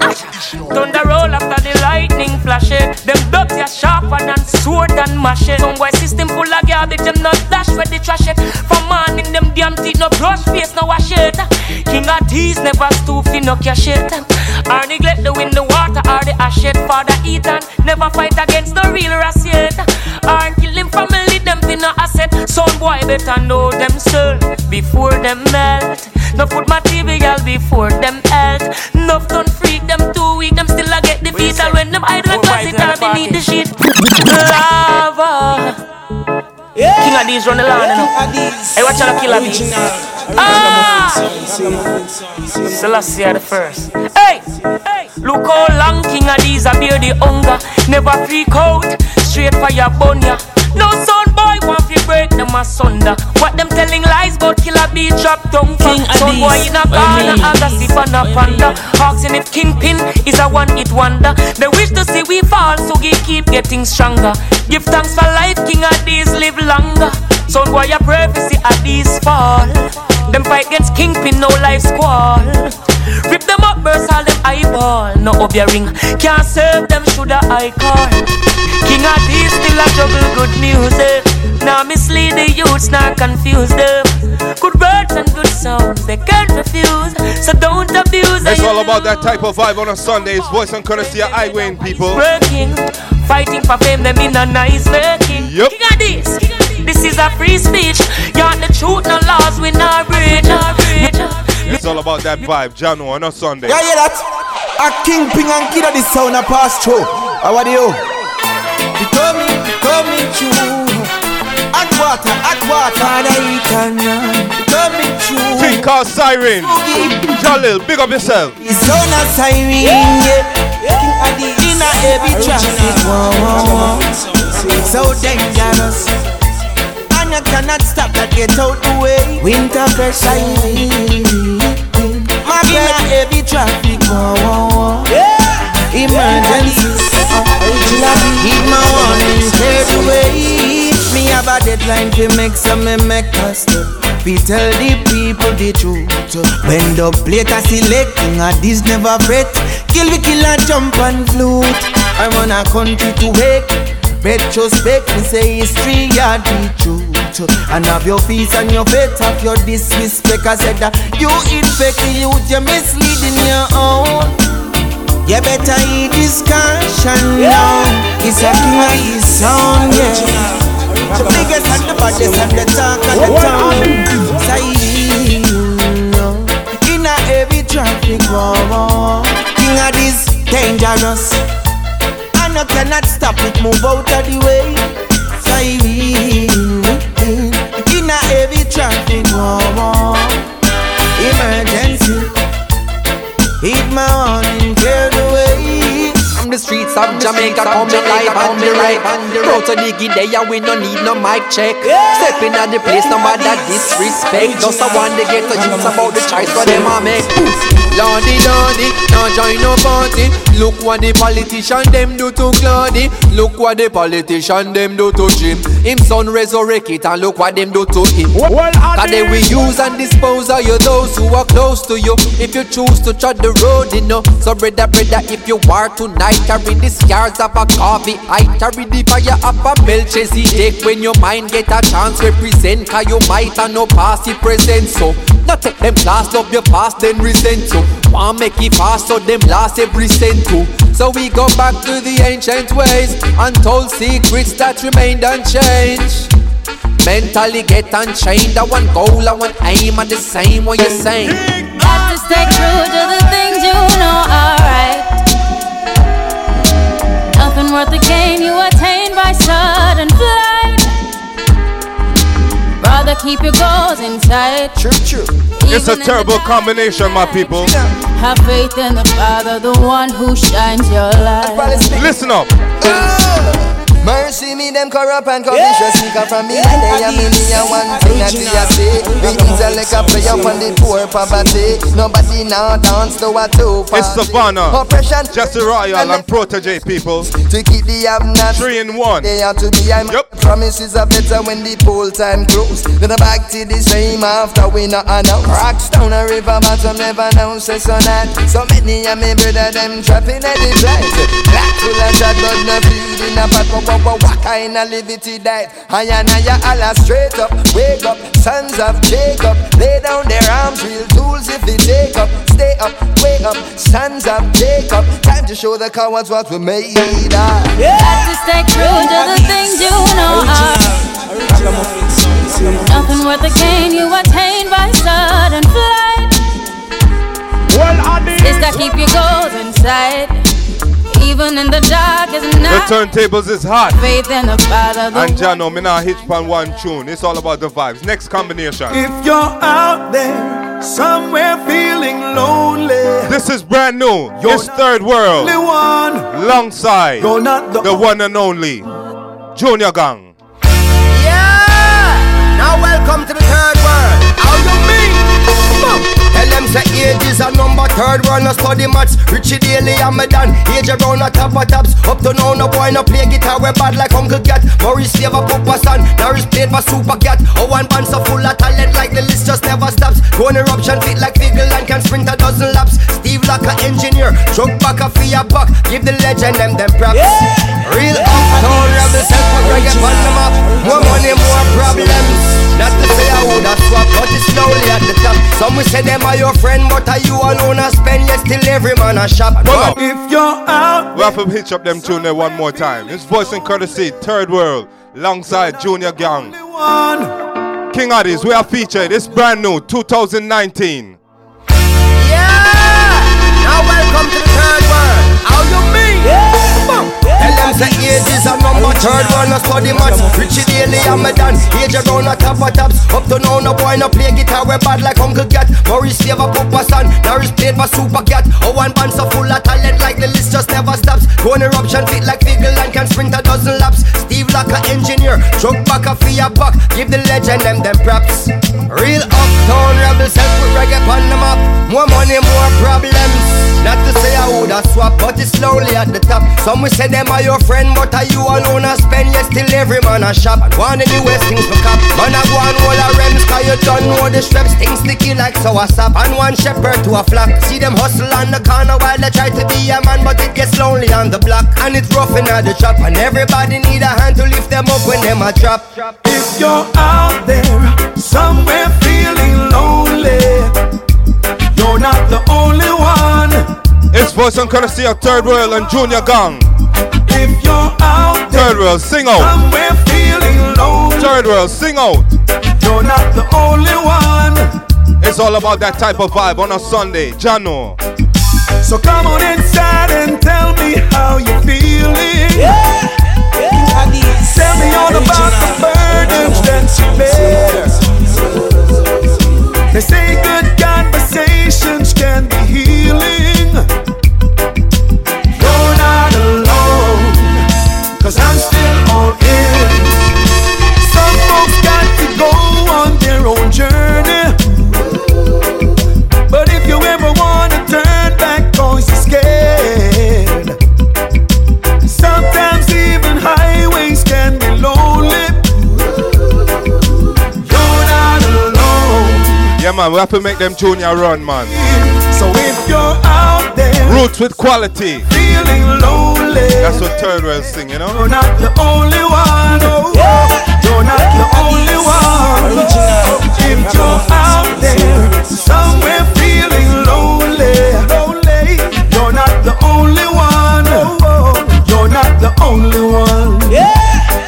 Thunder roll after the lightning flash it. Them dubs are sharper than sword and machete. Some boy system full of garbage, them not dash where they trash it. From morning, them damn teeth no brush face, no wash it. King of G's never stoop fi no cash it. Or neglect the wind, the water, or the ash it. Father Ethan never fight against the real racist. Or kill him family, them fi no asset. Son boy better know themselves before them melt. No food material before them health. Enough don't freak them too weak, them still a defeated when them hide the closet or beneath the sheet. Lava. King of these run the land, you know. Hey, watch out, killer bees. Ah! Selassie the first. Hey! Hey! Look how long King of these are bear the hunger. Never freak out. Straight fire bun ya. No son boy want to break them asunder. What them telling lies about killer be drop down King Son boy in a corner, got sip and a panda. Asking if Kingpin is a one hit wonder. They wish to see we fall, so we keep getting stronger. Give thanks for life, King of these live longer. Son boy a pray see at these fall. Them fight against Kingpin, no life squall. Rip them up, burst all them eyeball. No up your ring, can't serve them, shoulda I call. King of these still a juggle good music. Now mislead the youths, not confuse them. Good words and good songs, they can't refuse. So don't abuse It's all about that type of vibe on a Sunday. It's voice and courtesy of I win people. Working, fighting for fame, them in a nice working. Yep. King of this, this is a free speech. You're the truth, no laws, we not breach. It's all about that vibe, Jano, on a Sunday. Yeah, yeah, that. A kingpin and kid of the sound a pass through. How are you? You told me, told true. Hot water, hot water. Me true. Siren. Jalil, big up yourself. It's on a siren, yeah. In a heavy traffic. So dangerous. And you cannot stop that get out the way. Winter pressure. My in a heavy traffic. Yeah. Emergencies. Keep my warning clear the way. Me have a deadline to make some me make a step. We tell the people the truth. When the plate are selecting, a this never fret. Kill we kill and jump and flute. I want a country to wake. Retrospect, me say history, yeah, the truth. And have your peace and your faith, have your disrespect. I said that you infect the youth, you're misleading your own. You better eat discussion now. It's a king of his sound, yeah. The biggest and the baddest and the talk and the town. Say, in a heavy traffic, wow. King of this dangerous. And you cannot stop it, move out of the way. Proud to diggy day, and we no need no mic check. Stepping at the place, no matter disrespect. Just I want to get to youths about the choice what them a make. Lordy, lordy, now join no party. Look what the politician them do to Claudy. Look what the politician them do to Jim. Him son resurrect it, and look what them do to him. Cause they will use and dispose of you, those who are close to you. If you choose to tread the road, you know. So brother, brother, if you are tonight, carry the scars of a coffee. I carry the fire of a Melchizedek. When your mind get a chance, represent. Cause you might have no past, it present. So, not take them class of your past, then resent. So, want make it fast, so them last every cent too. So we go back to the ancient ways, untold secrets that remained unchanged. Mentally get unchained, I want goal, I want aim, and the same what you're saying. Got to stay true to the things you know are Rather keep your goals in sight. True, true. It's a terrible combination, my people. Have faith in the Father, the one who shines your light. Listen up. Oh. Mercy me, them corrupt and covetous Sneak up from me. And they and me, me and one thing that we a say We intellect a play up on the poor poverty. Nobody now dance to a two It's Savannah, Oppression. Jesse Royal, and Protoje people. To keep the have Three in one. They are to be I'm Yep. Promises are better when the poll time close. Then I back to the same after we not announce. Rocks down a river bottom never know say so that So many of me brother them trapping at the place. Black full of shot but no food in a pot What, what, what, what kind of liberty that? I and I Allah straight up. Wake up sons of Jacob. Lay down their arms real tools if they take up. Stay up, wake up sons of Jacob. Time to show the cowards what we made of. Got to stay true to the things you know are Nothing worth the gain you attain by sudden flight. Is to keep your goals in sight. Even in the darkest The night. turntables is hot. Faith in the Father, the And Jano, me now hitch pan one tune. It's all about the vibes. Next combination. If you're out there somewhere feeling lonely, This is brand new. It's third world. only one. Alongside You're not the, the one and only Junior Gong. Yeah! Now welcome to the third world. How you mean? Tell them say age is a number third world no study maths. Richie Daley and me done Age around the top of tops. Up to now no boy no play guitar. We bad like Uncle Cat Maurice Slave a Papa Son Norris played for Super Cat Oh one band so full of talent. Like the list just never stops. One eruption fit like Figgle and can sprint a dozen laps. Steve Locker engineer. Truck back a fear buck. Give the legend them them props. Yeah. Real uptown rebel self put reggae on the map More money more not to say I would have swap, but it's slowly at the top. Some will say them are your friend, but are you alone I spend? Yet still every man a shop. No. If you're out, we have to hitch up them tune there one more time. It's voice and courtesy, third world, alongside Junior Gong. King Addies, we are featured. It's brand new, 2019. Yeah! Now welcome to the third world. How you mean? Yeah! Tell them say age is a number. Third world no study much. Richie Daley and me done. Age around a top of tops. Up to now no boy no play guitar. We bad like Uncle Cat. Maurice favor Papa Son. Norris played for Super Cat. Oh one band so full of talent like the list just never stops. Go on eruption fit like Figgle and can sprint a dozen laps. Steve Locker engineer. Truck back a fear buck. Give the legend them them props. Real uptown rebel self with reggae on the map. More money, more problems. Not to say I woulda swap, but it's slowly at the top. Some will say them are your friend, but are you alone I spend? Yes, still every man a shop. And one of the West things for cop. Man a go and hold a rems, cause you don't know the straps. Things sticky like sour sap. And one shepherd to a flock. See them hustle on the corner while they try to be a man, but it gets lonely on the block. And it's rough in the shop. And everybody need a hand to lift them up when them a drop. If you're out there somewhere feeling lonely, you're not the only one. It's voice and courtesy of Third World and Junior Gong. If you're out there Third World, sing out. somewhere feeling lonely, Third World, sing out. you're not the only one. It's all about that type of vibe on a Sunday. Jano. So come on inside and tell me how you're feeling. Tell me all about the burdens that you bear. They say good conversations can be healing. Man, we have to make them junior run, man. So if you're out there Roots with quality. feeling lonely, That's what Third World sing, you know? you're not the only one. Oh. You're not the only one. Oh. If you're out there somewhere feeling lonely, lonely, you're not the only one. Oh. You're not the only one.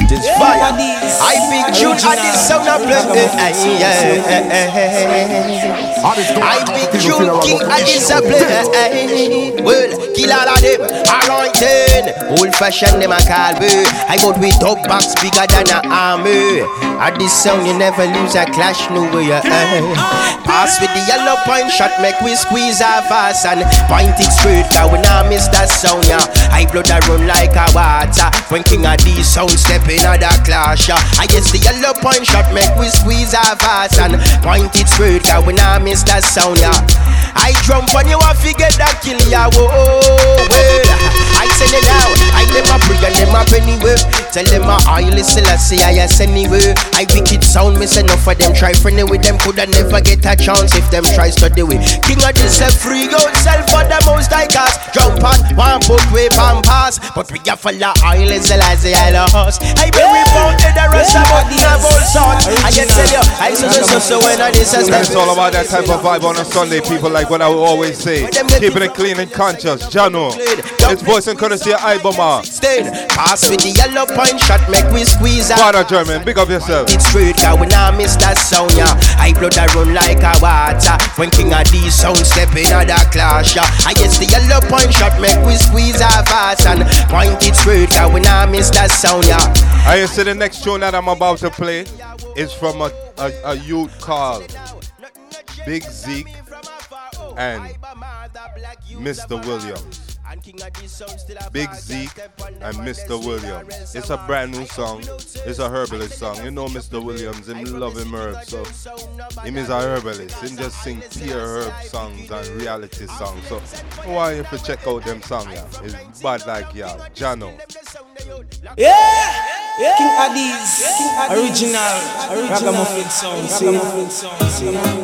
This fire. I big tune and this sound of play. I big tune king and this a play. Well, kill all of them. Alright then. Old fashioned them a call me. I got with dog box bigger than a army. At this sound you never lose a clash no way. Pass with the yellow point shot make we squeeze our fast and point it straight. Cause we now miss that sound yeah. I blood a run like a water. When King of these sound step in a the clash yeah. I guess the yellow point shot make we squeeze our fast and point it straight. Cause we now miss that sound yeah. I drum on you, I forget that kill ya. Whoa, well, I send it out. I a pray and them a anyway. Tell them a oil is say I yes anyway. I wicked sound, miss enough for them. Try friendly with them, coulda never get a chance if them try study with. King of this a free go sell for the most I cast. Jump on one book way and pass, but we a follow oil is the island horse. I we found the rest of the naval sort. I can tell you, I so so so when I this step. It's all about that type of vibe on a Sunday, people like what I will always say. Keeping it clean and conscious. Jano. It's voice and courtesy of Ibama. Pass with the yellow point shot, make we squeeze out. Father German, big up yourself. It's straight, cause we now miss that sound, yeah. I blood I run like a water. When King of these sound step in a clash, yeah. I guess the yellow point shot, make we squeeze our fast and point it straight, cause we now miss that sound, yeah. I see the next tune that I'm about to play is from a, a, a youth called Big Zeke and Mr. Williams. Big Zeke and Mr. Williams. It's a brand new song. It's a herbalist song. You know Mr. Williams, him love him herbs. So him is a herbalist. Him just sing pure herb songs and reality songs. So why you to check out them songs, yeah? It's bad like yeah. Jano. Yeah. King Addies, original, original. ragamuffin sound,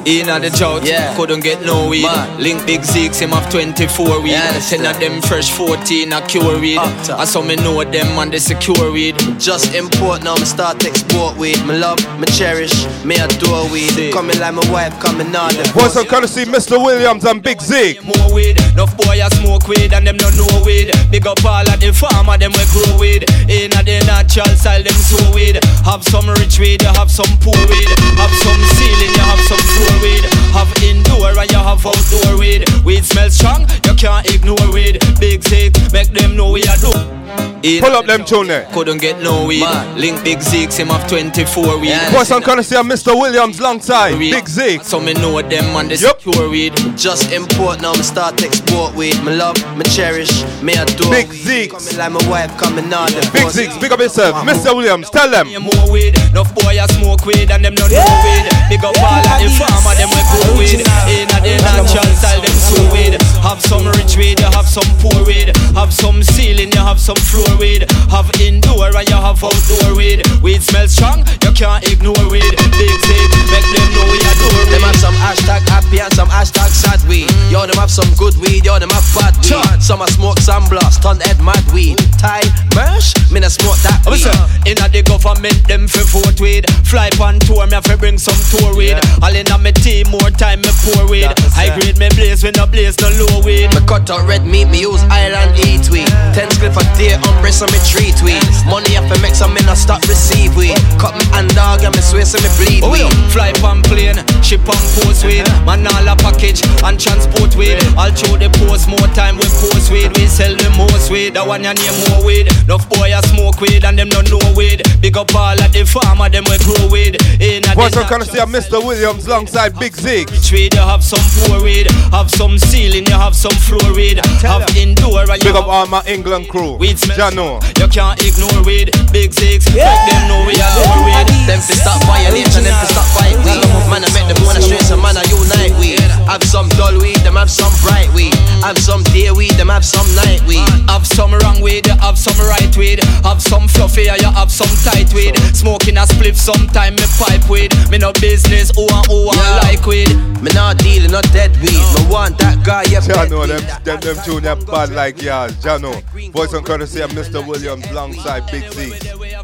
In the drought, yeah. couldn't get no weed. Man. Link Big Zeeks, him have 24 weed. Yeah, Ten of them fresh 14 a cure weed. I saw me know them and they secure weed. Just import now, me start export weed. Me love, me cherish, me adore weed. Coming like my wife, coming on the Boys of courtesy, Mr. Williams and Big Zeke. More weed, enough boy I smoke weed and them no know weed. Big up all of the farmer, them we grow weed. In a the natural style, them sow weed. Have some rich weed, you have some poor weed. Have some ceiling, you have some floor weed. Have indoor and you have outdoor weed. Weed smells strong, you can't ignore weed. Big Zeke, make them know we are do. In Pull up them tune there. Couldn't get no weed. Link Big Zeeks, him have 24 weed. Boys of courtesy, Mr. Williams alongside Big Zeke. So me know them and they secure weed. Just import now, me start export weed. Me love, me cherish, me adore Big weed. Zeke. Coming like my wife, coming on the Big Zeke, big up yourself. Mr. Williams, tell them. more weed. Enough boy a smoke weed and them no know weed. Big up all of the farmer, them we grow weed. In a the natural style, them sow weed. Have some rich weed, you have some poor weed. Have some ceiling, you have some floor weed. Have indoor and you have outdoor weed. Weed smells strong, you can't ignore weed. Big Zeke, make them know we adore Them weed. have some hashtag happy and some hashtag sad weed. Mm. Yo, them have some good weed, yo, them have bad weed. Some a smoke some blast, ton head mad weed. Thai, mersh, me na smoke that weed. Listen, in a the government, them fi vote weed. Fly pan tour, me have to bring some tour weed. All in a me team, more time me pour weed. High grade me blaze, when no blaze no low weed. Me cut out red meat, me use island eat weed. Ten clip a day, umbrella so me treat weed. Money have to make some me not stop receive weed. Cut me hand dog and me swear so me bleed Oh, yo, fly pan plane, ship on post weed. Uh-huh. Man all a package and transport weed. All through the post, more time we post weed. We sell the most weed. That one you name more weed. Enough boy a smoke weed and them no know weed. Big up all of the farmer, them we grow weed. In a Boys the of courtesy, Mr. Williams alongside Big Zeke. Weed, you have some poor weed, have some ceiling, you have some floor weed, have indoor and Big up all my England crew. weed Jano. You can't ignore weed, big six, make them know we are weed. Them fi stop violation, them fi stop fight weed. Man, I make them wanna straight, so man, I unite weed. Have some dull weed, them have some bright weed. Have some day weed, them have some night weed. Have some wrong weed, have some right weed. Have some fluffy, you have some tight weed. Smoking a spliff, sometime me pipe weed. Me no business, who and who I like weed. Me not dealing, not dead weed. Me want that guy, yeah, Jano, them, them, them tune that bad like yeah, Jano. Boys of courtesy, Mr. Williams alongside Big Zeke.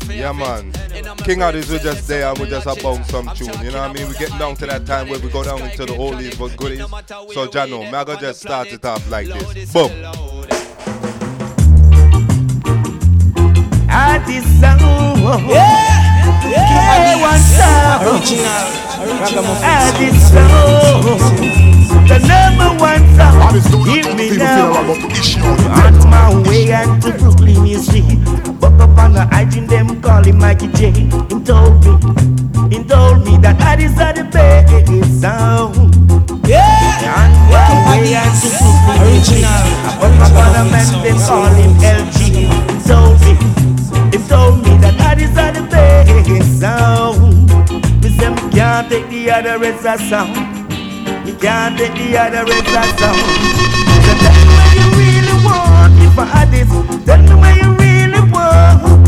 Yeah, man. King Addies, we just there and we just about some tune. You know what I mean? We're getting down to that time where we go down into the oldies but goodies. So, Jano, may I go just start it off like this. Boom. Artist. Yeah, yeah, one sound. Original, Artist sound. The number one sound. Give me now. On my way out to Brooklyn, you see. Buck up on the hygiene, them call him Mikey J. He told me, he told me that Addis are the best sound. Yeah, on my way out to Brooklyn, you see. Buck up on the man, them call him LG. He told me, he told me that Addis are the best sound. Me say me can't take the other rest of sound. Can't take the other rest of sound. So tell me what you really want if I had this. Tell me what you really want.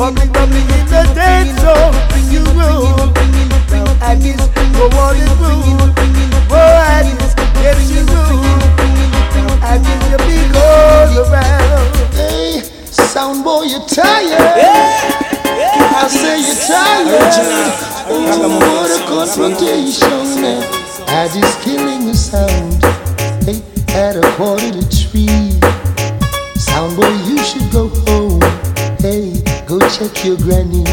Bubbling, bubbling in the dead soul. Oh, you rule. Now I just go on and rule. Oh, I just get you rule. Now I just you be all around. Hey, sound boy, you're tired. I say you're tired. Oh, what a confrontation. I just killing the sound. Hey, at a quarter go your granny.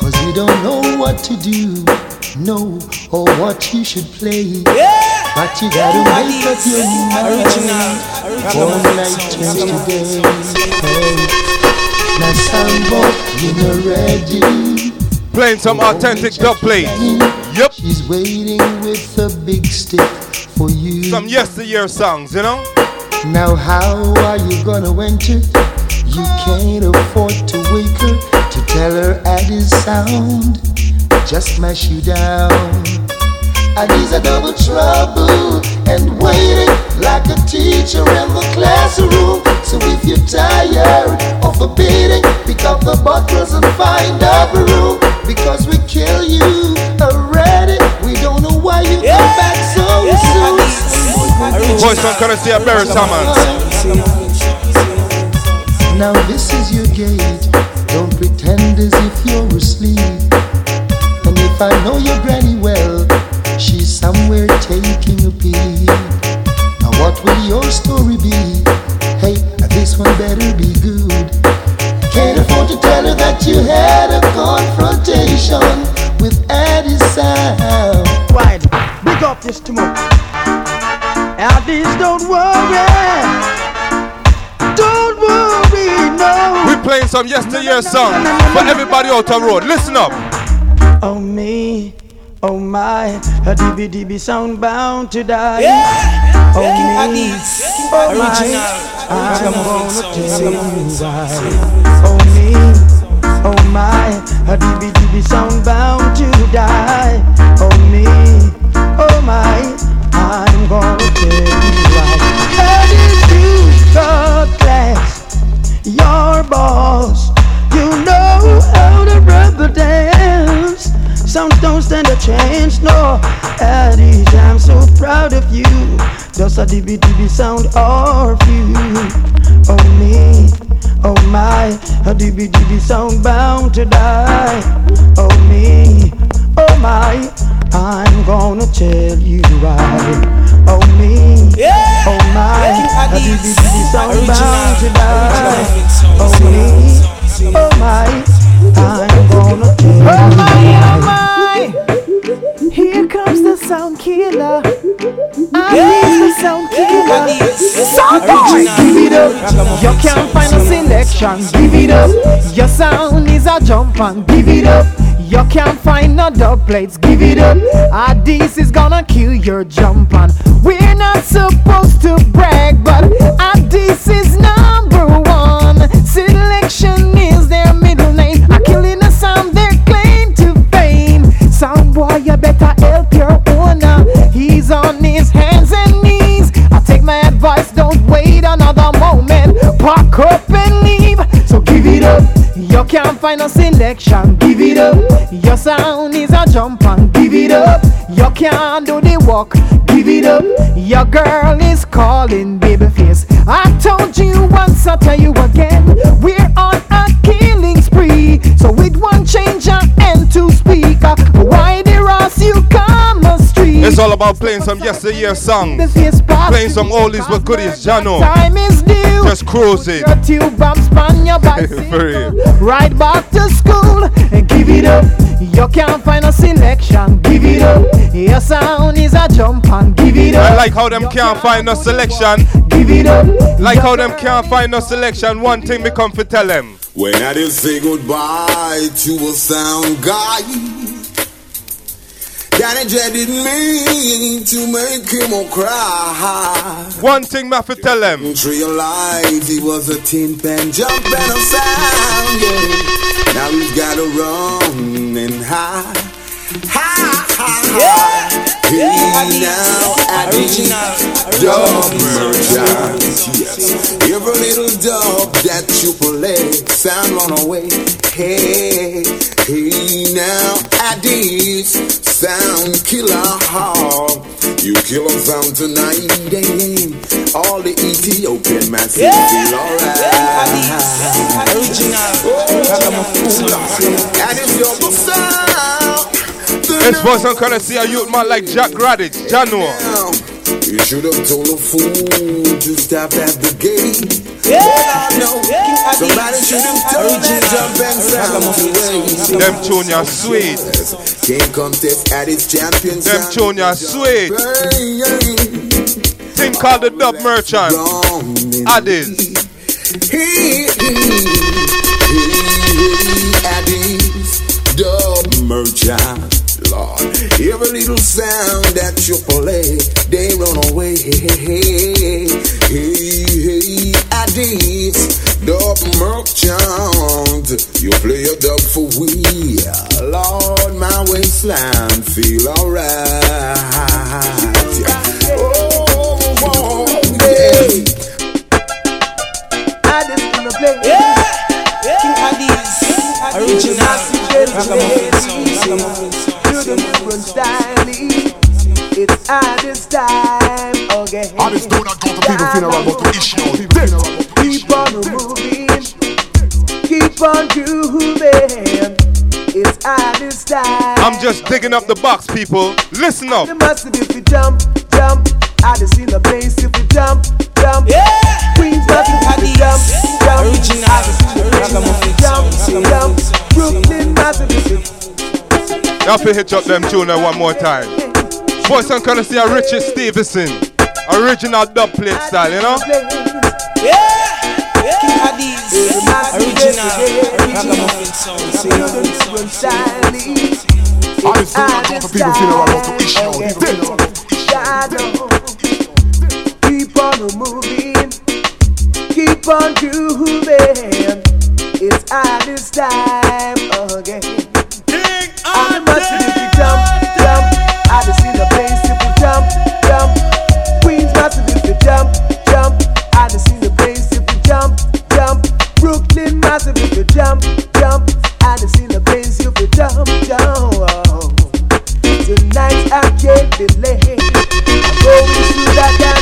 Cause you don't know what to do, no, or what you should play. But you gotta make up your mind. One night turns to day. Hey, now sound boy, you know ready. Playing some authentic dub plates. Yep. She's waiting with a big stick for you. Some yesteryear songs, you know? Now how are you gonna enter? You can't afford to wake her to tell her Addie's sound. Just mash you down. Addie's a double trouble and waiting like a teacher in the classroom. So if you're tired of a beating, pick up the bottles and find a room because we kill you already. We don't know why you come back so soon. Voice from courtesy of Barry Summons. Now this is your gate. Don't pretend as if you're asleep. And if I know your granny well, she's somewhere taking a peek. Now what will your story be? Hey, this one better be good. Can't afford to tell her that you had a confrontation with Addie Sound. Right, big up this tomorrow. Addies, don't worry. Don't worry, no. We playing some yesteryear songs for everybody out the road. Listen up. Oh me, oh my, a DB DB oh, oh, oh, sound bound to die. Oh me, oh my, I'm gonna tell you why. Oh me, oh my, a DB DB sound bound to die. Oh me, oh my, I'm gonna tell you why. And if you got class, your boss, you know how to rubber dance. Some don't stand a chance, no. Addie, I'm so proud of you. Just a DB DB sound of you. Oh me, oh my, a DB DB sound bound to die. Oh me, oh my, I'm gonna tell you why. Oh me, oh my, a DB DB sound bound to die. Oh me, oh my, I'm gonna tell you Oh my, oh my. Here comes the sound killer. I need the sound killer. Sound boy, give it up. You can't find a selection. Give it up. Your sound is a jump and give it up. You can't find no dub plates. Give it up. Ah, this is gonna kill your jump on. we're not supposed to brag, but ah, this is number one. Selection is their middle name. I killing a sound their claim to fame. Sound boy, you better help your owner. He's on his hands and knees. I take my advice, don't wait another moment. Pack up A selection. Give it up. Your sound is a jump and give it up. You can't do the walk. Give it up. Your girl is calling babyface. I told you once, I tell you again. We're on a killing spree. So with one changer It's all about playing some yesteryear songs. Playing some oldies but goodies, Jano. Time is due. Just cruising. Your two bumps on your bicycle. Right back to school and give it up. You can't find a selection. Give it up. Your sound is a jump and give it up. I like how them can't find no selection. Give it up. Like how them can't find no selection. One thing me come to tell them. When I did say goodbye to a sound guy, J didn't mean to make him all cry. One thing have tell them. Realize he was a tin pan jump and a sound, yeah. Now he's gotta run and ha ha. Hey now, original dub merchant. Yes, every little dub that you play, sound run away. Hey, hey now, Addies, sound killer. You kill sound tonight, all the Ethiopian masses feel alright. Original, Addies, you're the sound. It's voice and courtesy a youth man like Jack Radics, Jano. You should have told a fool to stop at the gate. Yeah, no. Somebody should have told that jump and sound away. Them tune ya sweet. Can't contest at its champion. Them tune ya sweet. Thing called the dub merchant. Addies. Hey, hey, hey, Addies, dub merchant. Lord, every little sound that you play, they run away. Hey, hey, hey, Addies, dub merchant. You play a dub for we. Lord, my waistline feel alright. Oh, oh, oh hey. Addies in the place. Yeah, King Addies, original. To It's Addies time again. Addies do not go to people funeral, but to issue Keep on moving, keep on grooving. It's Addies time. I'm just digging up the box, people. Listen up. The massive if you jump, jump. Addies in the place if you jump, jump. Yeah. Queens massive if you jump, jump. Original. Addies if you jump, jump. Brooklyn massive if you Y'all fi hit up them tune uh, one more time. Voice and courtesy of Richard Stevenson. Original dub plate style, you know? Yeah, King Addies, original, ragamuffin sound. Addies do not go to people funeral, but to issue Shadow. Keep on moving, keep on grooving. It's Addies time again. Jump, jump. Addies in the place if you jump, jump. Brooklyn massive if you jump, jump. Addies in the place if you jump, jump. Tonight I can't be late. I'm going through that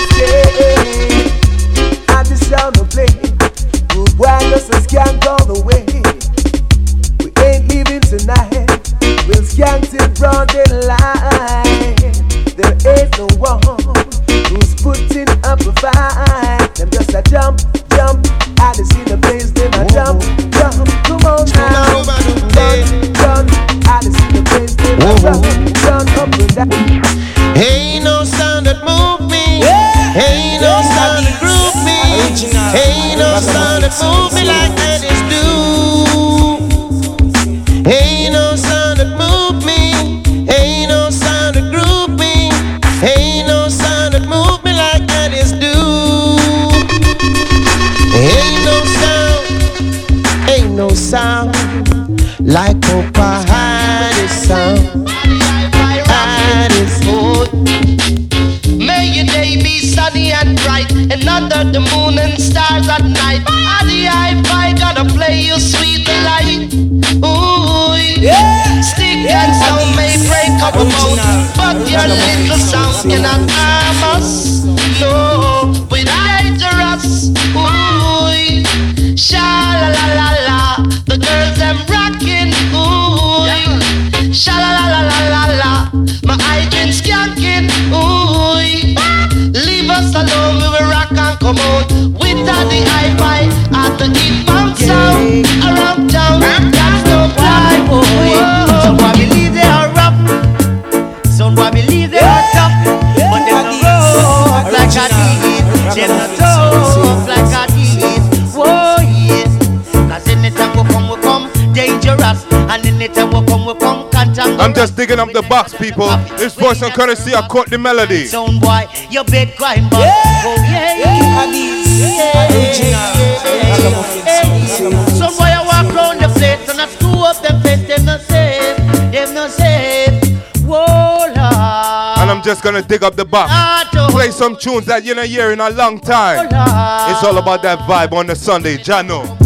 little sound cannot harm us. No, we're dangerous. Ooh, sha la la la la, the girls them rocking. Ooh, sha la la la la la la, my hydrant skanking. Ooh, leave us alone, we will rock and come out with the hi-fi at I'm just digging up the box, people. This voice and courtesy I Caught the Melody. Sound boy, your bed crying, but oh yeah, yeah, Some boy I walk round the place and I screw up them face, them no safe, them no safe. Whoa, Lord. And I'm just gonna dig up the box. Play some tunes that you don't hear in a long time. Oh, it's all about that vibe on the Sunday, Jano.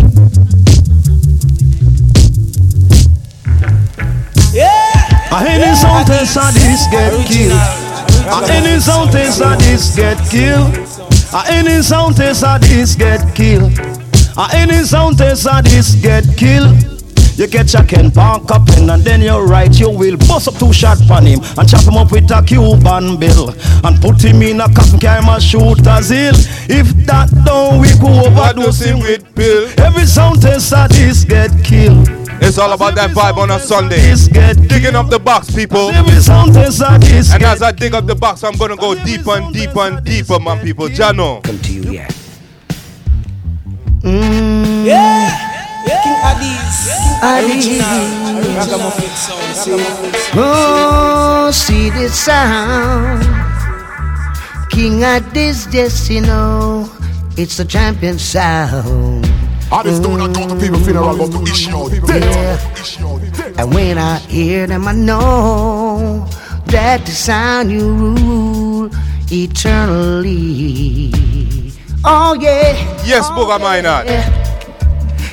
A any something sadist get killed. A any something sadist get killed. A any something sadist get killed. A any something sadist get killed. You catch a Ken Park up in and then you're right, you will bust up two shot on him and chop him up with a Cuban bill and put him in a coffin carry my shooter's hill. If that don't, we go overdose him with pill. Every sound test that is get killed. It's all about that vibe on a Sunday. Digging up the box, people. Every sound test that is And as I dig up the box, I'm gonna go deeper and deeper and deeper, man, people. Jano. Come to you, yeah. Mm. Yeah. King Addies. Oh, see the sound. King Addies, yes, you know, it's the champion sound. I just don't talk to people funeral about the issue. Yeah. And when I hear them, I know that the sound you rule eternally. Oh yeah. Yes, oh, Booga Minot.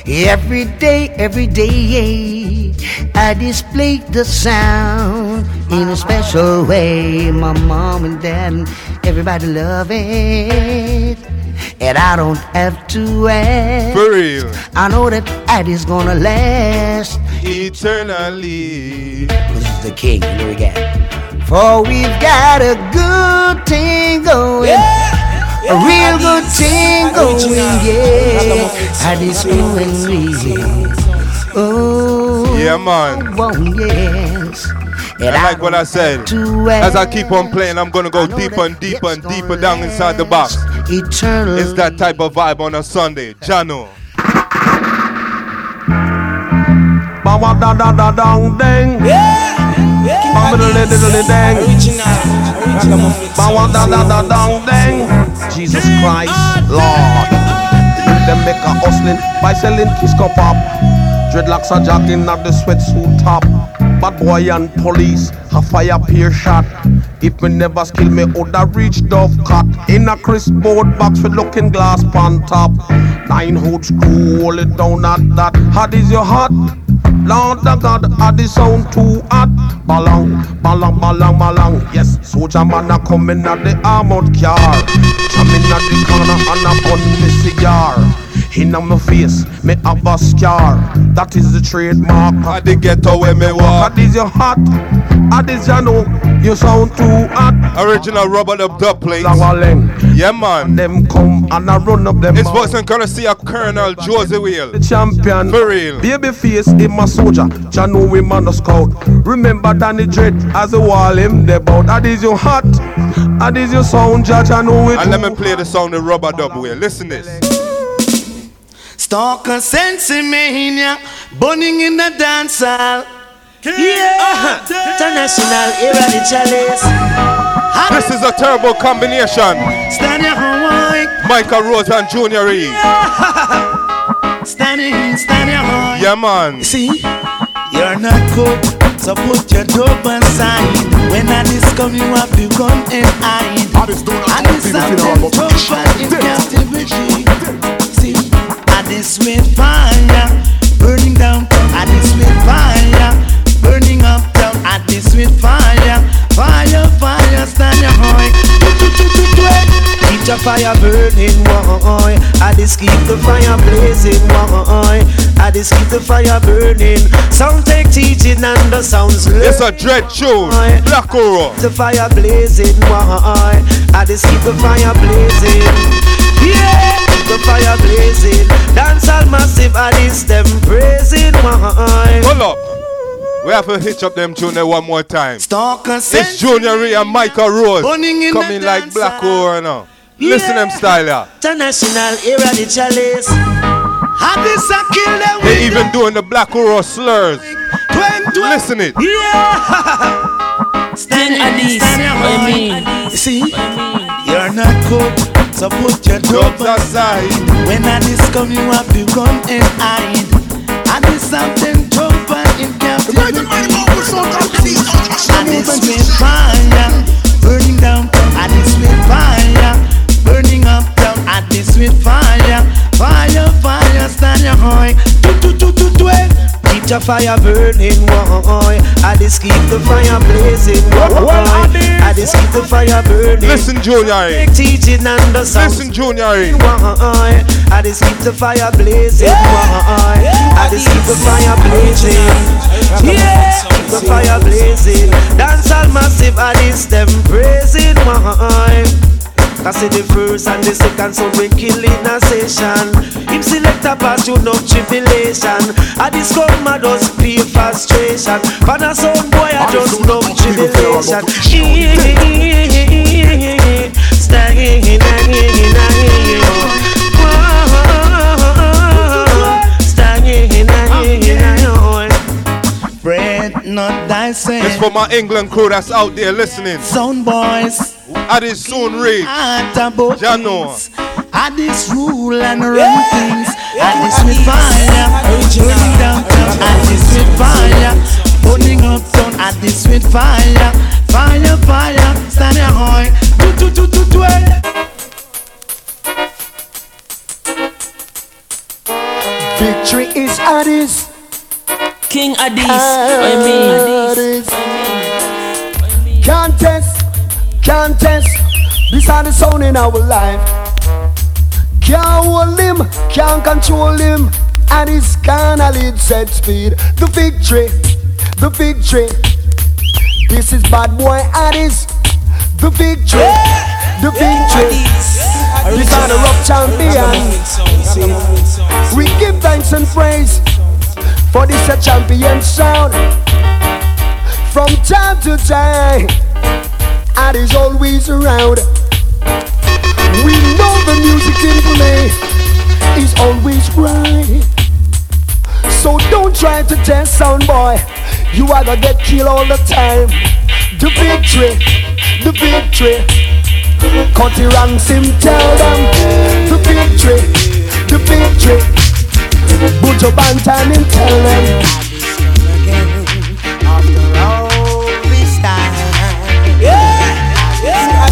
Every day, every day, I display the sound in a special way. My mom and dad and everybody love it. And I don't have to ask. For real. I know that Addie's gonna last eternally. This is the king, you know we got. For we've got a good thing going. A real good thing going, yeah. Addie's doing me. Oh, Yeah, man. oh, yes. And I like what I said. As I keep on playing, I'm gonna go deeper and deeper and deeper down inside the box. Eternal. It's that type of vibe on a Sunday. Jano. Jesus Christ, Lord. Them make a hustling by selling kiss cup up. Dreadlocks are jogging at the sweatsuit top. Bad boy and police a fire peer shot. If me never skill me woulda reach Dove cut in a crisp board box with looking glass pan top. Nine hood screw, hold it down at that. Hot is your hot? Lord of God, are the sound too hot? Ballong, ballong, ballong, ballong. Yes, soldier man a coming at the armored car. Jamming at the corner and a bun me cigar. In my face, me have a scar. That is the trademark. At the get where me walk. That is your hot. That is your know. You sound too hot. Original rubber dub dub Yeah, man. Them come and I run up them. It's voice and courtesy of Colonel Josey Wales. The champion. For real. Baby face in my soldier. Jano we man a scout. Remember Danny Dread as a wall him the bout. That is your hot. That is your sound, Judge. I know it. And let me play the song the rubber dub wheel. Listen this. Stalker sensimania, burning in the dance hall. Yeah, uh-huh. international era the chalice. This is a terrible combination. Stand your Hawaii. Michael Rose and Junior E. Standing, stand your Hawaii. Yeah, man. See, you're not cook, so put your dope aside. When I discover you have to come and hide. I just something tough and in captivity. This with fire, burning down. I this with fire, burning up down. I this with fire, fire, fire, stand your high. Keep the fire burning, why? I just keep the fire blazing, why? I just keep the fire burning. Sound take teaching and the sounds It's a dread tune. Black Uhuru. The fire blazing, why? I just keep the fire blazing. Yeah, the fire blazing. Dance all massive, I just them praising, why? Hold up. We have to hitch up them tune there one more time. Stalker It's Junior E and Michael Rose. Coming like dance Black hall. Oro now. Listen them style yeah. International era the chalice. How this a kill them They even doing the Black Uhuru slurs. Listen it. Yeah. Stand Addies, I mean. See, you're not cook, so put your dope aside. When I discover you have to come and hide. I did something tough and in captivity. I did with fire, burning down. I did with fire, burning up down. I did with fire, fire, fire, stand your high. Fire burning, boy. I just keep the fire blazing, boy. I just keep the fire burning. Listen, Junior. Teaching and the. Listen, Junior. I just keep the fire blazing, boy. I just keep the fire blazing. Yeah, keep the fire blazing. Dance all massive, I just them praising, boy. Cause the first and the second so we killing a session. Him select a pass you no tribulation. I this come I just pay frustration. For the sound boy I just no tribulation. Staying in oh, Bread not thyself It's for my England crew that's out there listening. Sound boys I did soon read. Jano. I this rule and run things. I this with fire. Burning down town. I this with fire. Burning up town. I this with fire. Fire, fire. Stand here, hoy. Do, do, do, do, do. Victory is Addies. King Addies. I mean. Can't test, can't test. This are the sound in our life. Can't hold him, can't control him. And his can't lead set speed. The victory, the victory. This is bad boy Addies. The victory, the victory. This are the rock champions. We give thanks and praise for this a champion sound. From time to time, and is always around. We know the music in play is always right. So don't try to test sound boy. You are gonna get killed all the time. The victory, the victory. Cut the ranks tell them the victory, the victory. Put your tell them.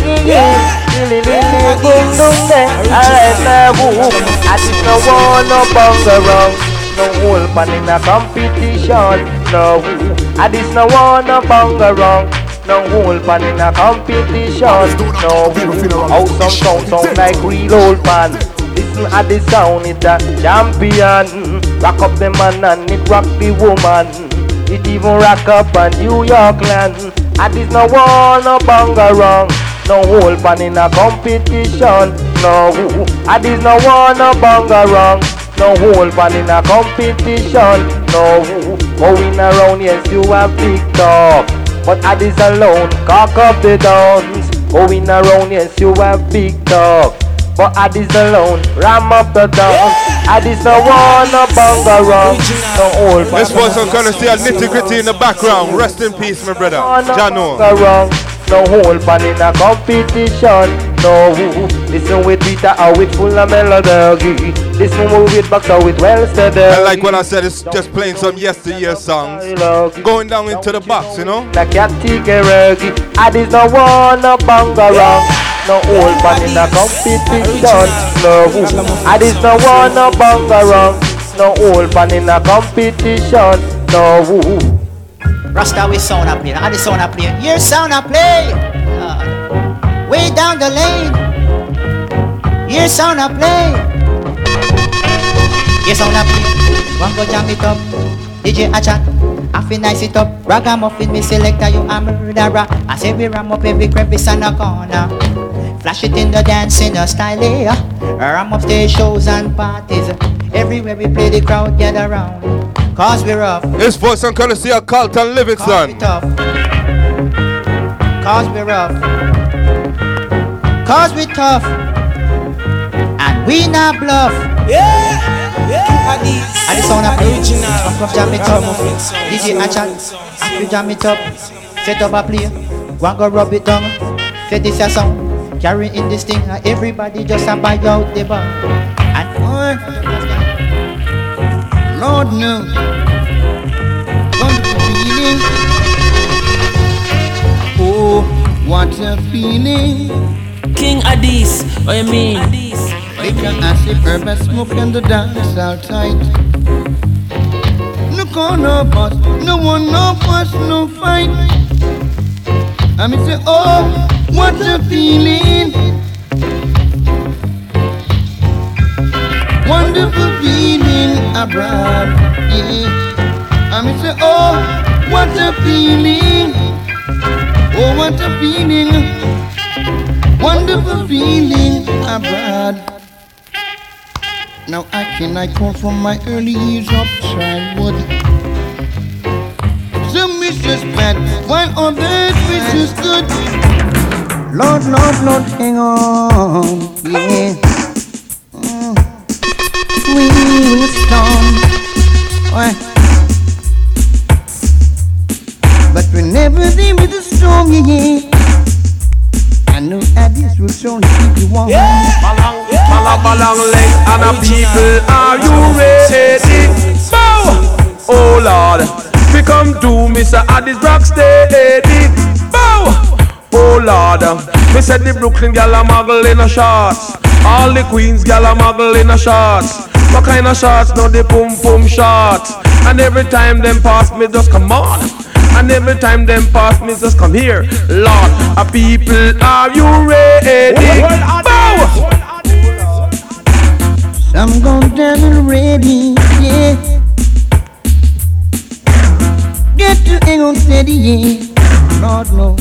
boom daggy, lily lily boom boom daggy. Alright now, woo. I no whole pan in a competition. No, I just no want no wrong. No whole pan in a competition. No, how some sound sound like real old man. Listen at the sound, it a champion. Rock up the man and it rock the woman. It even rock up a New York land. And this no one no wrong. No whole pan in a competition. No, and this no one no banga wrong. No whole pan in a competition. No, going around yes you have big talk. But at this alone, cock up the downs. Going around yes you have big talk. But at this alone, ram up the downs. At this no one no banga wrong. No whole pan This was some kind of see a nitty gritty in the background. Rest in peace, my brother. Jano. No whole pan in a competition. No, listen with Peter how it full of melody. Listen with Boxer with well steady. I like what I said, it's just playing some yesteryear songs. Going down into the box, you know? Like a tiggeregi. I did no one no bang around No whole pan in a competition. No, I did no one no bang around. No whole pan in a competition. No. Rasta we sound up here, and the sound up here. Here sound up play. Uh, way down the lane. Here sound up play. Here sound up play. One go jam it up. DJ a chat. I feel nice it up. Ragamuffin me selector, you a murderer. I say we ram up every crevice and a corner. Flash it in the dance in a style, yeah. Ram up stage shows and parties. Everywhere we play, the crowd get around. Cause we're rough. This voice and courtesy of Carlton Livingston. Cause we're rough. Cause we tough. And we not bluff. Yeah, yeah. And the sound of Come come jam it up. DJ Achan, if you jam it up, set up a play. Go and go rub it down. Say this a song. Carry in this thing, everybody just a buy out the bar. And Lord knows. Wonderful feeling. Oh, what a feeling. King Addies, what you mean? Take an acid herb and smoke and the dance outside. No corner boss, no one, no fuss, no fight. I me say, oh, what a feeling. Wonderful feeling abroad. Yeah. I me say, oh, what a feeling. Oh, what a feeling. Wonderful feeling abroad. Now I can I call from my early years of childhood. Some misses bad, while others misses good. Lord, Lord, Lord, hang on, yeah. We storm, Why? but we never deal the storm, yeah, yeah. I know Addies will surely keep you warm. Balang balang leg and a people are you ready? Bow! Oh Lord, we come to Mr. Addies Rock steady. Bow! Oh Lord, me said the Brooklyn gal a muggle in a shots. All the Queens gal a muggle in a shots. What kind of shots? No the pum pum shots. And every time them pass me just come on. And every time them pass me just come here. Lord, a people are you ready? Bow! I'm going down and ready, yeah. Get to hang on steady, yeah. Lord, no.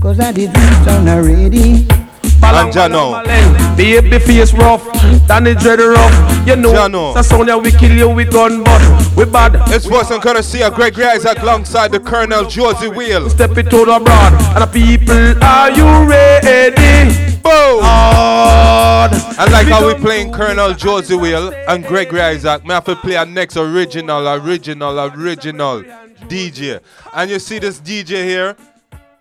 Cause I did this on already. Anjano. Baby face rough, Danny dread rough. You know, Jano. that's Sonia we kill you with gun, but we bad. It's voice and courtesy of Gregory Isaac alongside the Colonel Josey Wales. Step it to the broad, and the people, are you ready? Boom! Lord. I like how we playing Colonel Josey Wales and Gregory Isaac. Me have to play our next original, original, original DJ. And you see this DJ here?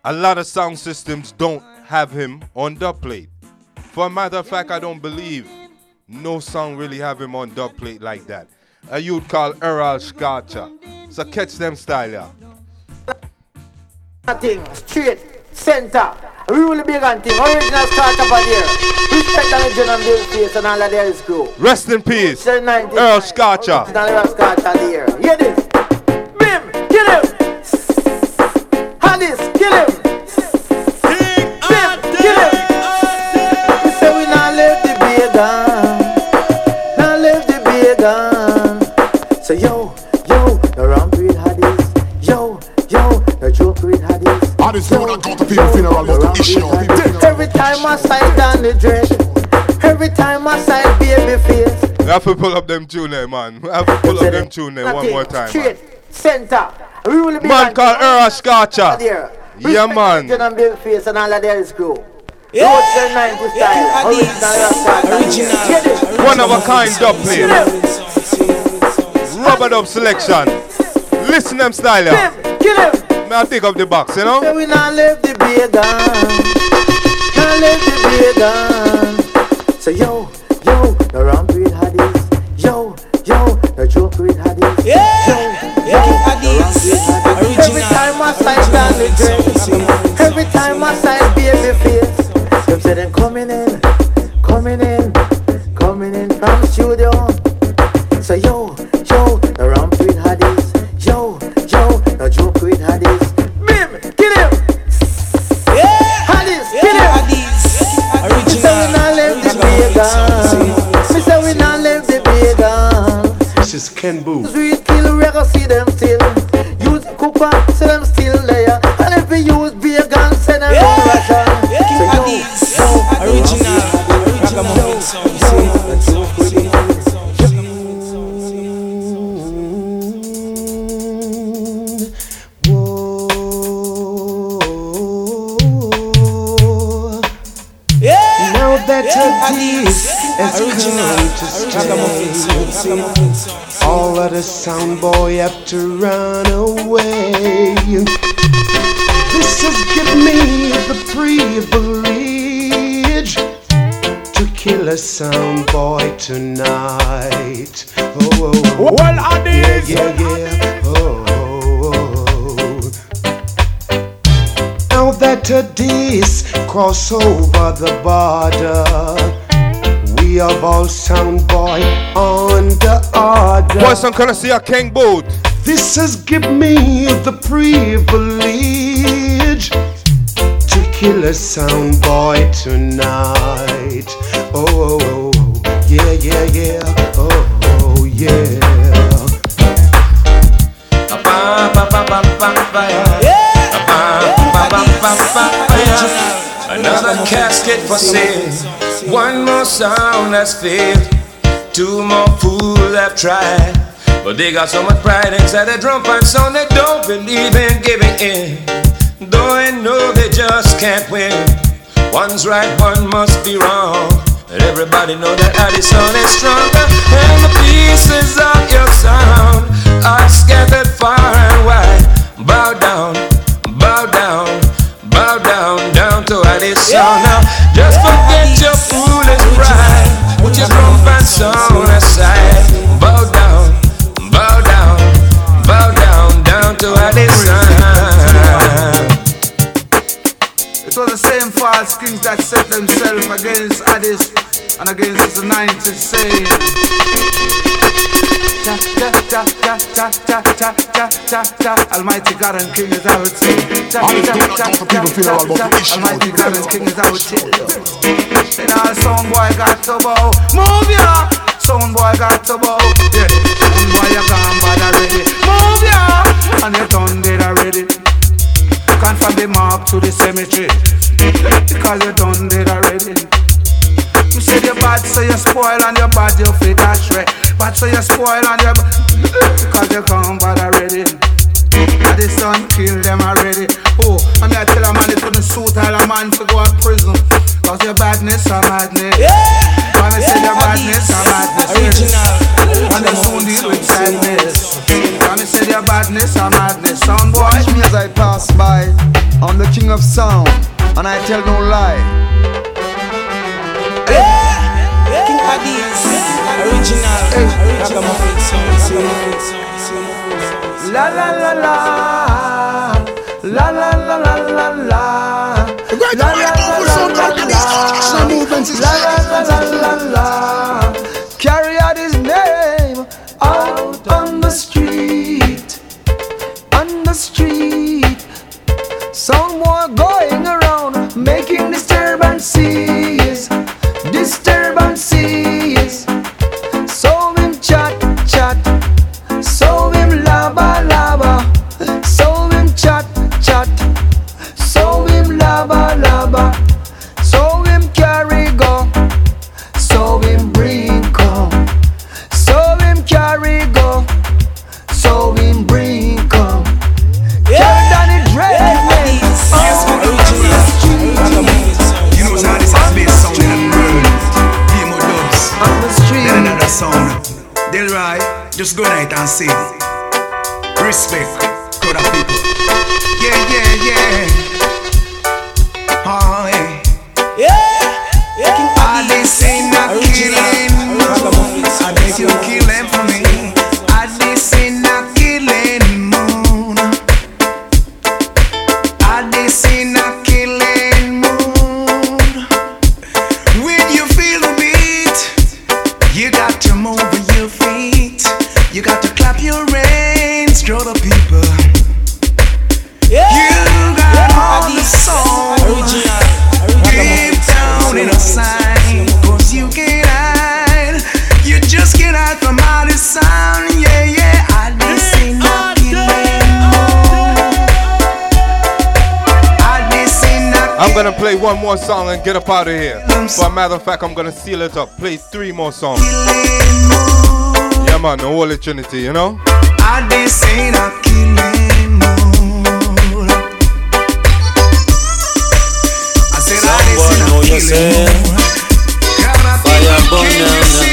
A lot of sound systems don't have him on dub plate. For a matter of fact, I don't believe no song really have him on dub plate like that. A youth called Earl Scarcha. So catch them style, yeah. thing, straight, center, really big and thing, original start up on here. Respect the legend and Bill Face and all of their crew. Rest in peace, Earl Scarcha. Original Scarcha here. Hear this. Haddies. I just know go to people funeral, but the issue of. Every time I sight down the dread, every time I sight baby face. We have to pull up them tune there, man. We have to pull up them tune there one more time. Man, Straight, center, really big man called thing. Earl Scarcha. Yeah, man. Legend face and all of their crew. Yeah. Roach the 90s style. Original, original. One of a kind dub play. Rubber dub selection. Listen them style, yeah. Kill him. May I take up the box, you know? Say we not leave the beer gun. Not leave the beer gun. So yo, yo, the wrong breed haddies. Yo, yo, the joke breed haddies. Yeah. Yo, yo, the wrong breed. Every time I sight down the dress, every time I sight baby face, them say them coming in, coming in, coming in from studio. So yo, yo, the beer Me say we not leave the beer This is Ken Boo. Sweet kill, we see them still. Use cooper, see them still there. And if we use beer gun, send them to A deep to stay. All of the sound boy have to run away. This has given me the privilege to kill a sound boy tonight. Oh, oh, oh. Well, I yeah, yeah, yeah. Oh, oh, oh. oh. Now that a this cross over the border, we have all sound boy on the order. Boys, I'm gonna see a King Boot. This has given me the privilege to kill a sound boy tonight. Oh, oh, oh, oh. yeah, yeah, yeah. Oh, oh yeah. Another casket for sale. One more sound that's failed. Two more fools have tried. But they got so much pride inside their drum and sound they don't believe in giving in. Though they know they just can't win. One's right, one must be wrong. And everybody know that Addison is stronger. And the pieces of your sound are scattered far and wide. Bow down, bow down, bow down, down to Addison. Now, to her this. It was the same false kings that set themselves against Addis and against the 90s saying Cha cha cha cha cha cha cha cha cha. Almighty God and King is our team. Almighty God and King is our team. Then our song boy got to bow. Move ya! Sound boy got to bow. Yeah, sound boy you gone bad already. Move ya! And you done dead already. Come from the mark to the cemetery Because you done dead already You said you're bad so you spoil and you're bad you fit dash right Bad so you spoil and you're Because you come bad already And the sun kill them already. Oh, I mean I tell a man it couldn't suit all a man to go to prison. Cause your badness are madness. Yeah. When I say your badness are madness Original. And them soon deal with sadness. When I say your badness are madness. Sound boy. Watch me as I pass by. I'm the king of sound, and I tell no lie. King Addies, original, ragamuffin sound. La la la la La la la la la. La La la la la la. La La la la la la. la Carry out his name out on the street. On the street. Someone going around making disturbances Disturbances out of here. But matter of fact, I'm gonna seal it up. Play three more songs. Yeah, man, the Holy Trinity, you know? Someone know yourself. Fire banana.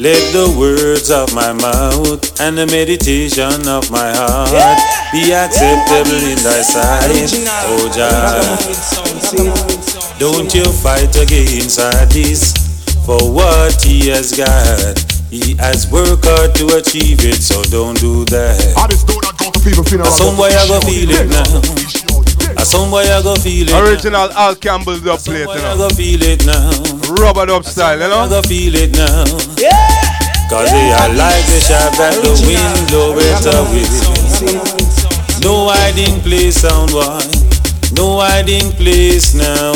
Let the words of my mouth and the meditation of my heart. Yeah be acceptable in thy sight, oh Jah. Don't you fight against this for what he has got. He has worked hard to achieve it, so don't do that. A some boy I go feel it now. A some boy I go feel it. Original Al Campbell dub plate, you know. I go feel it now. Rubber dub style, you know. I go feel it now. Yeah. Cause they are like the sharp that the wind blow it away. No hiding place, sound boy. No hiding place now.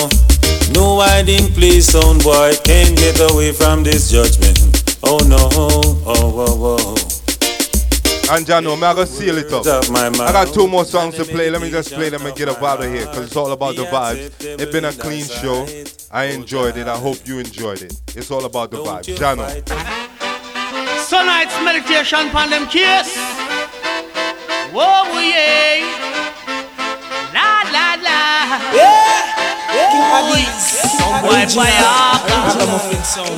No hiding place, sound boy. Can't get away from this judgment. Oh no, oh, oh, oh. oh. And Jano, I'm gonna seal it up. I got two more songs to play. Let me just play them and get up out of here because it's all about the vibes. It's been a clean show. I enjoyed it. I hope you enjoyed it. It's all about the vibes. Jano. Tonight's meditation upon them kiss. Whoa, yeah. La, la, la. Yeah. Yeah. Some boy payaka.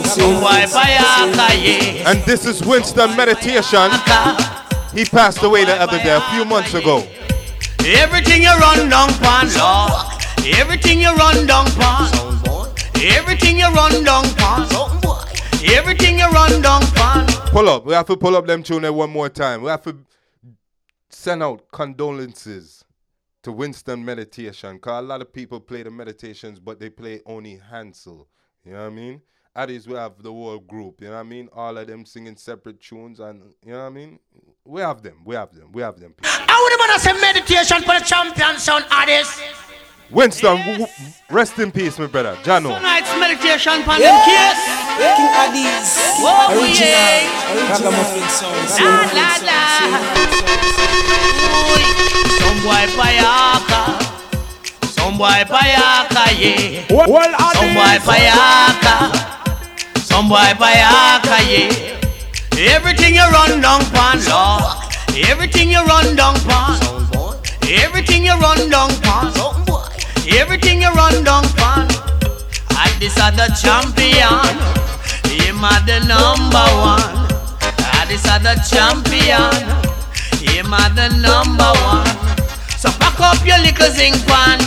Some boy payaka, yeah. And this is Winston Meditation. He passed away the other day, a few months ago. Everything you run down pan, Lord. Everything you run down pan. Everything you run down pan. Everything you run down pan. Pull up. We have to pull up them tune one more time. We have to send out condolences to Winston Meditation. Because a lot of people play the meditations, but they play only Ansel. You know what I mean? Least we have the whole group. You know what I mean? All of them singing separate tunes, and you know what I mean? We have them. We have them. We have them. I would have meditation for the champion sound artist. Winston, w- w- rest in peace, my brother. Jano. Tonight's meditation upon Yeah. them kiss. King Addies. Whoa, Original. yeah. Ragamuffin sound. La, la, la. Ooh, Some boy payaka. Some boy payaka, yeah. Well, Some boy payaka. Some boy payaka, yeah. Everything you run down pan, Lord. Everything you run down pan. Everything you run down pan. Everything you run down pan. And this are the champion. Him are the number one. And this are the champion. Him are the number one. So pack up your little zinc pan.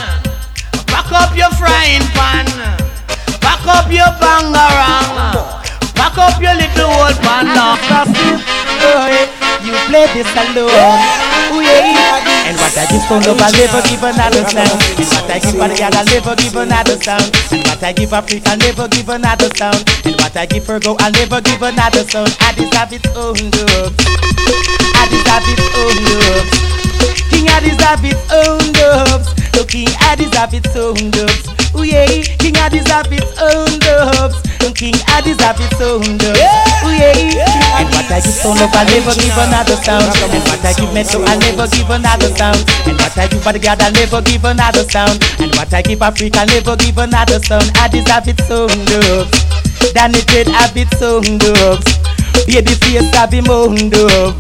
Pack up your frying pan. Pack up your bangarang. Pack up your little old pan now. You play this alone. Ooh, yeah. And what I give for love, I'll never give another sound. And what I give for the girl, I'll never give another sound. And what I give Africa, I'll never give another sound. And what I give Virgo, I'll never give another sound. I deserve its own oh, love. I deserve its own oh, love. King I deserve its own oh, doves. So King I deserve its own doves. Ooh yeah, King I deserve its own doves. King I deserve its own doves. Ooh yeah, and what I give love, I'll never give another sound. And what I give metal, I'll never give another sound. And what I give for the God, I'll never give another sound. And what I give Africa, I'll never give another sound. I deserve its own doves. Danny did have its own doves. Baby face have him oh, own dove.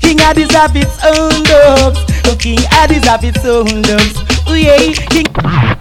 King Addies have its own. Oh, King Addies have its own doves. Oh yeah, King.